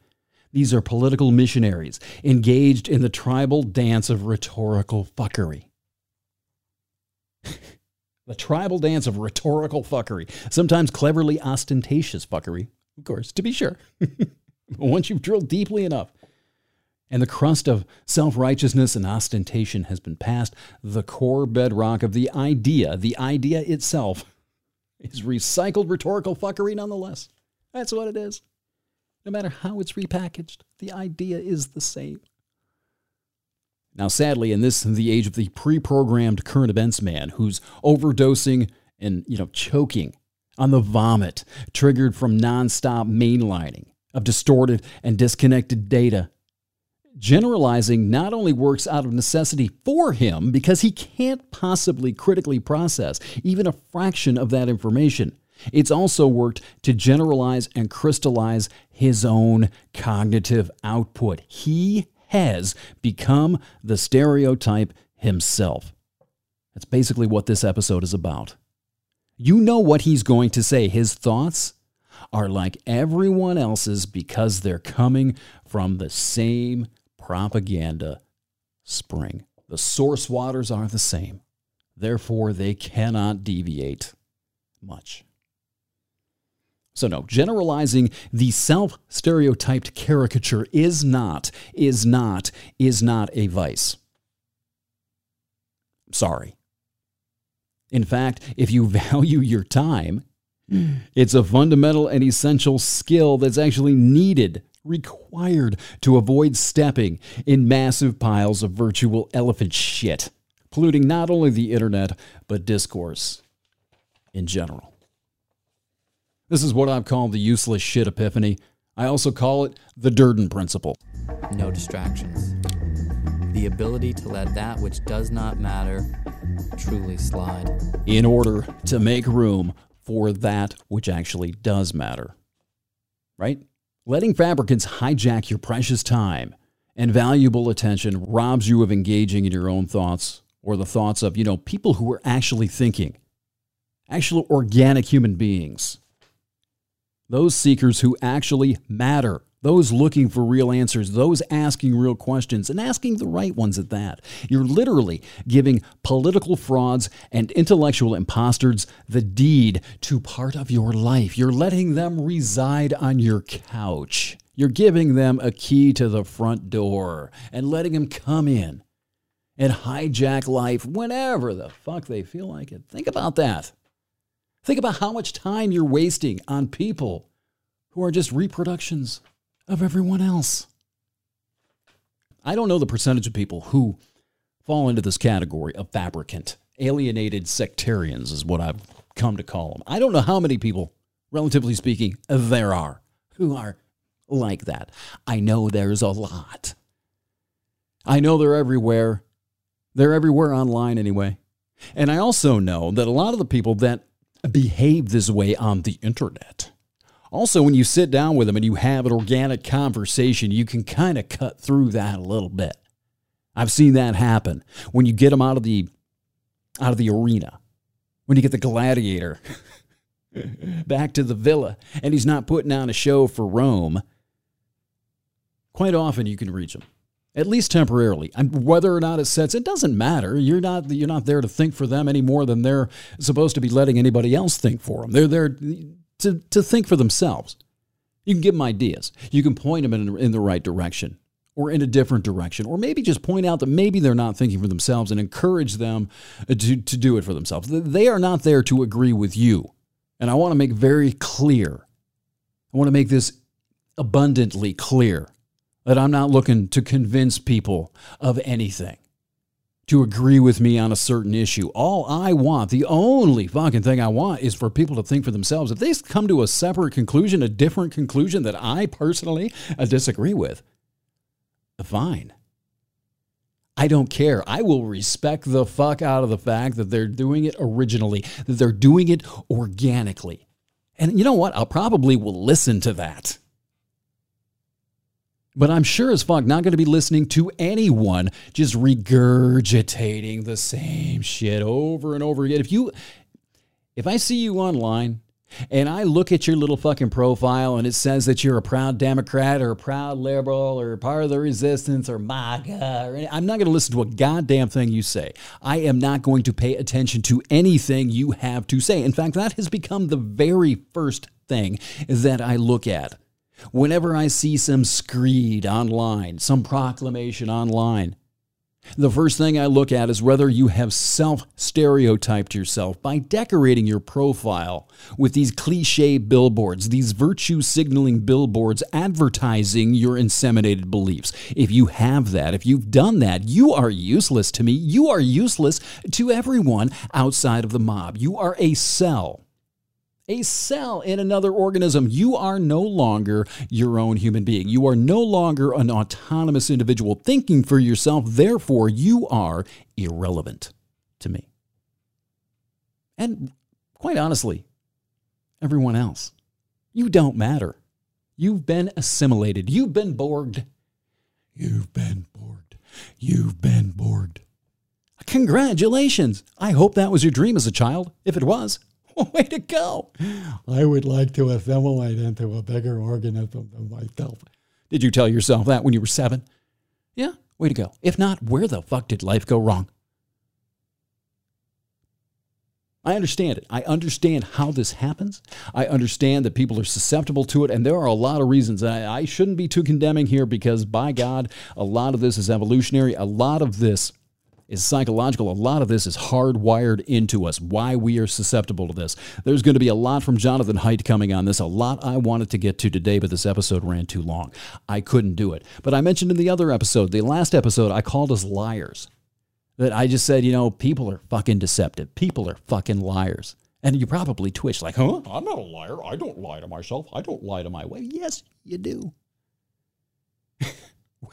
These are political missionaries engaged in the tribal dance of rhetorical fuckery. The tribal dance of rhetorical fuckery, sometimes cleverly ostentatious fuckery of course, to be sure. Once you've drilled deeply enough and the crust of self righteousness and ostentation has been passed, the core bedrock of the idea, the idea itself, is recycled rhetorical fuckery nonetheless. That's what it is. No matter how it's repackaged, the idea is the same. Now, sadly, in this the age of the pre-programmed current events man who's overdosing and you know choking on the vomit triggered from nonstop mainlining of distorted and disconnected data. Generalizing not only works out of necessity for him because he can't possibly critically process even a fraction of that information. It's also worked to generalize and crystallize his own cognitive output. He has become the stereotype himself. That's basically what this episode is about. You know what he's going to say. His thoughts are like everyone else's because they're coming from the same propaganda spring. The source waters are the same. Therefore, they cannot deviate much. So, no, generalizing the self stereotyped caricature is not, is not, is not a vice. Sorry. In fact, if you value your time, hmm. it's a fundamental and essential skill that's actually needed, required to avoid stepping in massive piles of virtual elephant shit, polluting not only the internet, but discourse in general. This is what I've called the useless shit epiphany. I also call it the Durden principle.
No distractions. The ability to let that which does not matter truly slide.
in order to make room for that which actually does matter. Right? Letting fabricants hijack your precious time and valuable attention robs you of engaging in your own thoughts or the thoughts of, you know, people who are actually thinking, actual organic human beings. Those seekers who actually matter, those looking for real answers, those asking real questions, and asking the right ones at that. You're literally giving political frauds and intellectual imposters the deed to part of your life. You're letting them reside on your couch. You're giving them a key to the front door and letting them come in and hijack life whenever the fuck they feel like it. Think about that. Think about how much time you're wasting on people who are just reproductions of everyone else. I don't know the percentage of people who fall into this category of fabricant. Alienated sectarians is what I've come to call them. I don't know how many people, relatively speaking, there are who are like that. I know there's a lot. I know they're everywhere. They're everywhere online anyway. And I also know that a lot of the people that behave this way on the internet. Also, when you sit down with them and you have an organic conversation, you can kind of cut through that a little bit. I've seen that happen when you get them out of the out of the arena. When you get the gladiator back to the villa and he's not putting on a show for Rome, quite often you can reach him at least temporarily. And whether or not it sets, it doesn't matter. You're not you're not there to think for them any more than they're supposed to be letting anybody else think for them. They're there to to think for themselves. You can give them ideas. You can point them in, in the right direction or in a different direction, or maybe just point out that maybe they're not thinking for themselves and encourage them uh, to, to do it for themselves. They are not there to agree with you. And I want to make very clear, I want to make this abundantly clear that I'm not looking to convince people of anything, to agree with me on a certain issue. All I want, the only fucking thing I want, is for people to think for themselves. If they come to a separate conclusion, a different conclusion that I personally uh, disagree with, fine. I don't care. I will respect the fuck out of the fact that they're doing it originally, that they're doing it organically. And you know what? I'll probably will listen to that. But I'm sure as fuck not going to be listening to anyone just regurgitating the same shit over and over again. If you if I see you online and I look at your little fucking profile and it says that you're a proud Democrat or a proud liberal or part of the resistance or MAGA, or any, I'm not going to listen to a goddamn thing you say. I am not going to pay attention to anything you have to say. In fact, that has become the very first thing that I look at. Whenever I see some screed online, some proclamation online, the first thing I look at is whether you have self stereotyped yourself by decorating your profile with these cliche billboards, these virtue signaling billboards advertising your inseminated beliefs. If you have that, if you've done that, you are useless to me. You are useless to everyone outside of the mob. You are a cell a cell in another organism. You are no longer your own human being. You are no longer an autonomous individual thinking for yourself. Therefore, you are irrelevant to me. And quite honestly, everyone else. You don't matter. You've been assimilated. You've been Borged. You've been Borged. You've been Borged. Congratulations. I hope that was your dream as a child. If it was, Way to go. I would like to assimilate into a bigger organism than myself. Did you tell yourself that when you were seven? Yeah, way to go. If not, where the fuck did life go wrong? I understand it. I understand how this happens. I understand that people are susceptible to it, and there are a lot of reasons. I, I shouldn't be too condemning here because, by God, a lot of this is evolutionary. A lot of this is psychological. A lot of this is hardwired into us, why we are susceptible to this. There's going to be a lot from Jonathan Haidt coming on this, a lot I wanted to get to today, but this episode ran too long. I couldn't do it. But I mentioned in the other episode, the last episode, I called us liars. That I just said, you know, people are fucking deceptive. People are fucking liars. And you probably twitch like, huh? I'm not a liar. I don't lie to myself. I don't lie to my way. Yes, you do.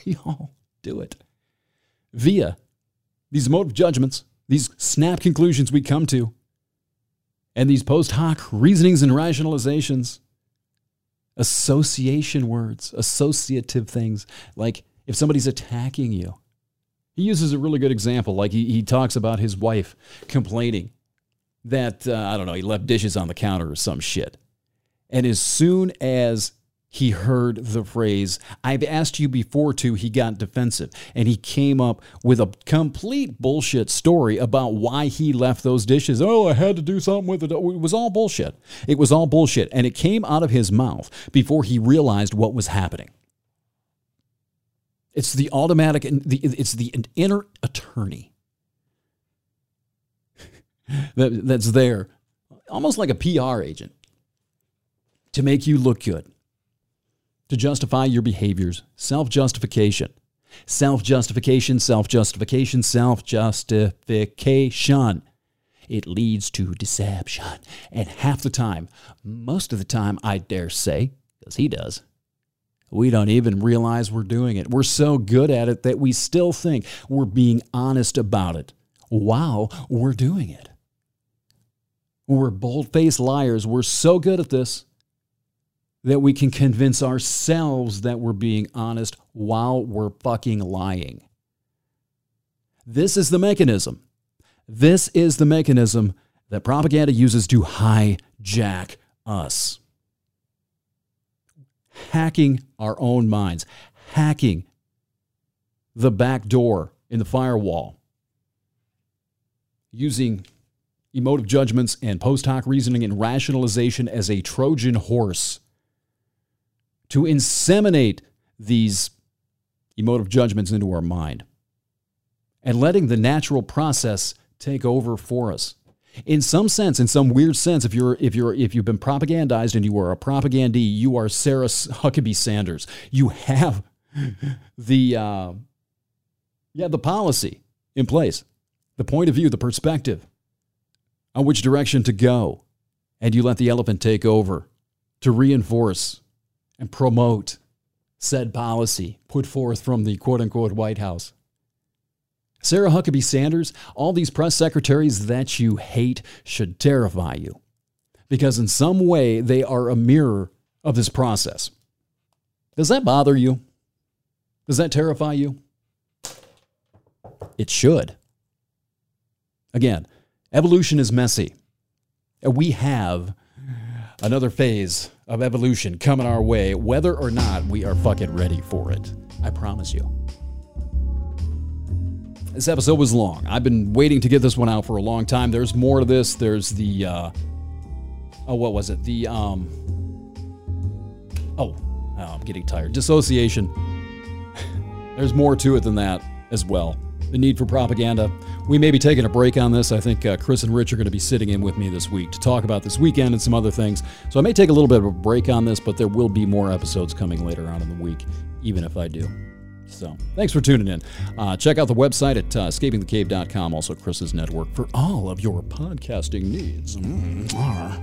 we all do it. Via these emotive judgments, these snap conclusions we come to, and these post hoc reasonings and rationalizations, association words, associative things, like if somebody's attacking you. He uses a really good example. Like he, he talks about his wife complaining that, uh, I don't know, he left dishes on the counter or some shit. And as soon as he heard the phrase, I've asked you before to, he got defensive. And he came up with a complete bullshit story about why he left those dishes. Oh, I had to do something with it. Oh, it was all bullshit. It was all bullshit. And it came out of his mouth before he realized what was happening. It's the automatic, it's the inner attorney that, that's there, almost like a PR agent, to make you look good, to justify your behaviors, self justification. Self justification, self justification, self justification. It leads to deception. And half the time, most of the time, I dare say, because he does, we don't even realize we're doing it. We're so good at it that we still think we're being honest about it while we're doing it. We're bold faced liars. We're so good at this that we can convince ourselves that we're being honest while we're fucking lying. This is the mechanism. This is the mechanism that propaganda uses to hijack us. Hacking our own minds, hacking the back door in the firewall, using emotive judgments and post hoc reasoning and rationalization as a Trojan horse to inseminate these emotive judgments into our mind and letting the natural process take over for us. In some sense, in some weird sense, if you're if you're if you've been propagandized and you are a propagandee, you are Sarah Huckabee Sanders. You have the uh, yeah the policy in place, the point of view, the perspective on which direction to go, and you let the elephant take over to reinforce and promote said policy put forth from the quote unquote White House. Sarah Huckabee Sanders, all these press secretaries that you hate should terrify you because, in some way, they are a mirror of this process. Does that bother you? Does that terrify you? It should. Again, evolution is messy. And we have another phase of evolution coming our way, whether or not we are fucking ready for it. I promise you. This episode was long. I've been waiting to get this one out for a long time. There's more to this. There's the uh oh, what was it? The um oh, oh I'm getting tired. Dissociation. There's more to it than that as well. The need for propaganda. We may be taking a break on this. I think uh, Chris and Rich are going to be sitting in with me this week to talk about this weekend and some other things. So I may take a little bit of a break on this, but there will be more episodes coming later on in the week, even if I do. So thanks for tuning in. Uh, check out the website at uh, escapingthecave.com, also Chris's network for all of your podcasting needs. Mm, ah.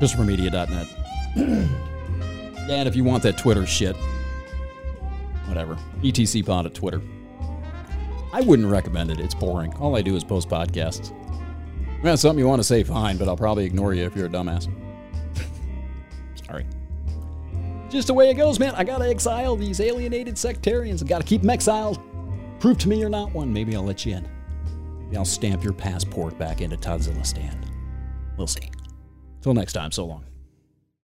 ChristopherMedia.net. and if you want that Twitter shit, whatever. ETC Pod at Twitter. I wouldn't recommend it. It's boring. All I do is post podcasts. If that's something you want to say, fine, but I'll probably ignore you if you're a dumbass. Sorry. Just the way it goes, man. I gotta exile these alienated sectarians. I gotta keep them exiled. Prove to me you're not one. Maybe I'll let you in. Maybe I'll stamp your passport back into Tadzilistan. We'll see. Till next time, so long.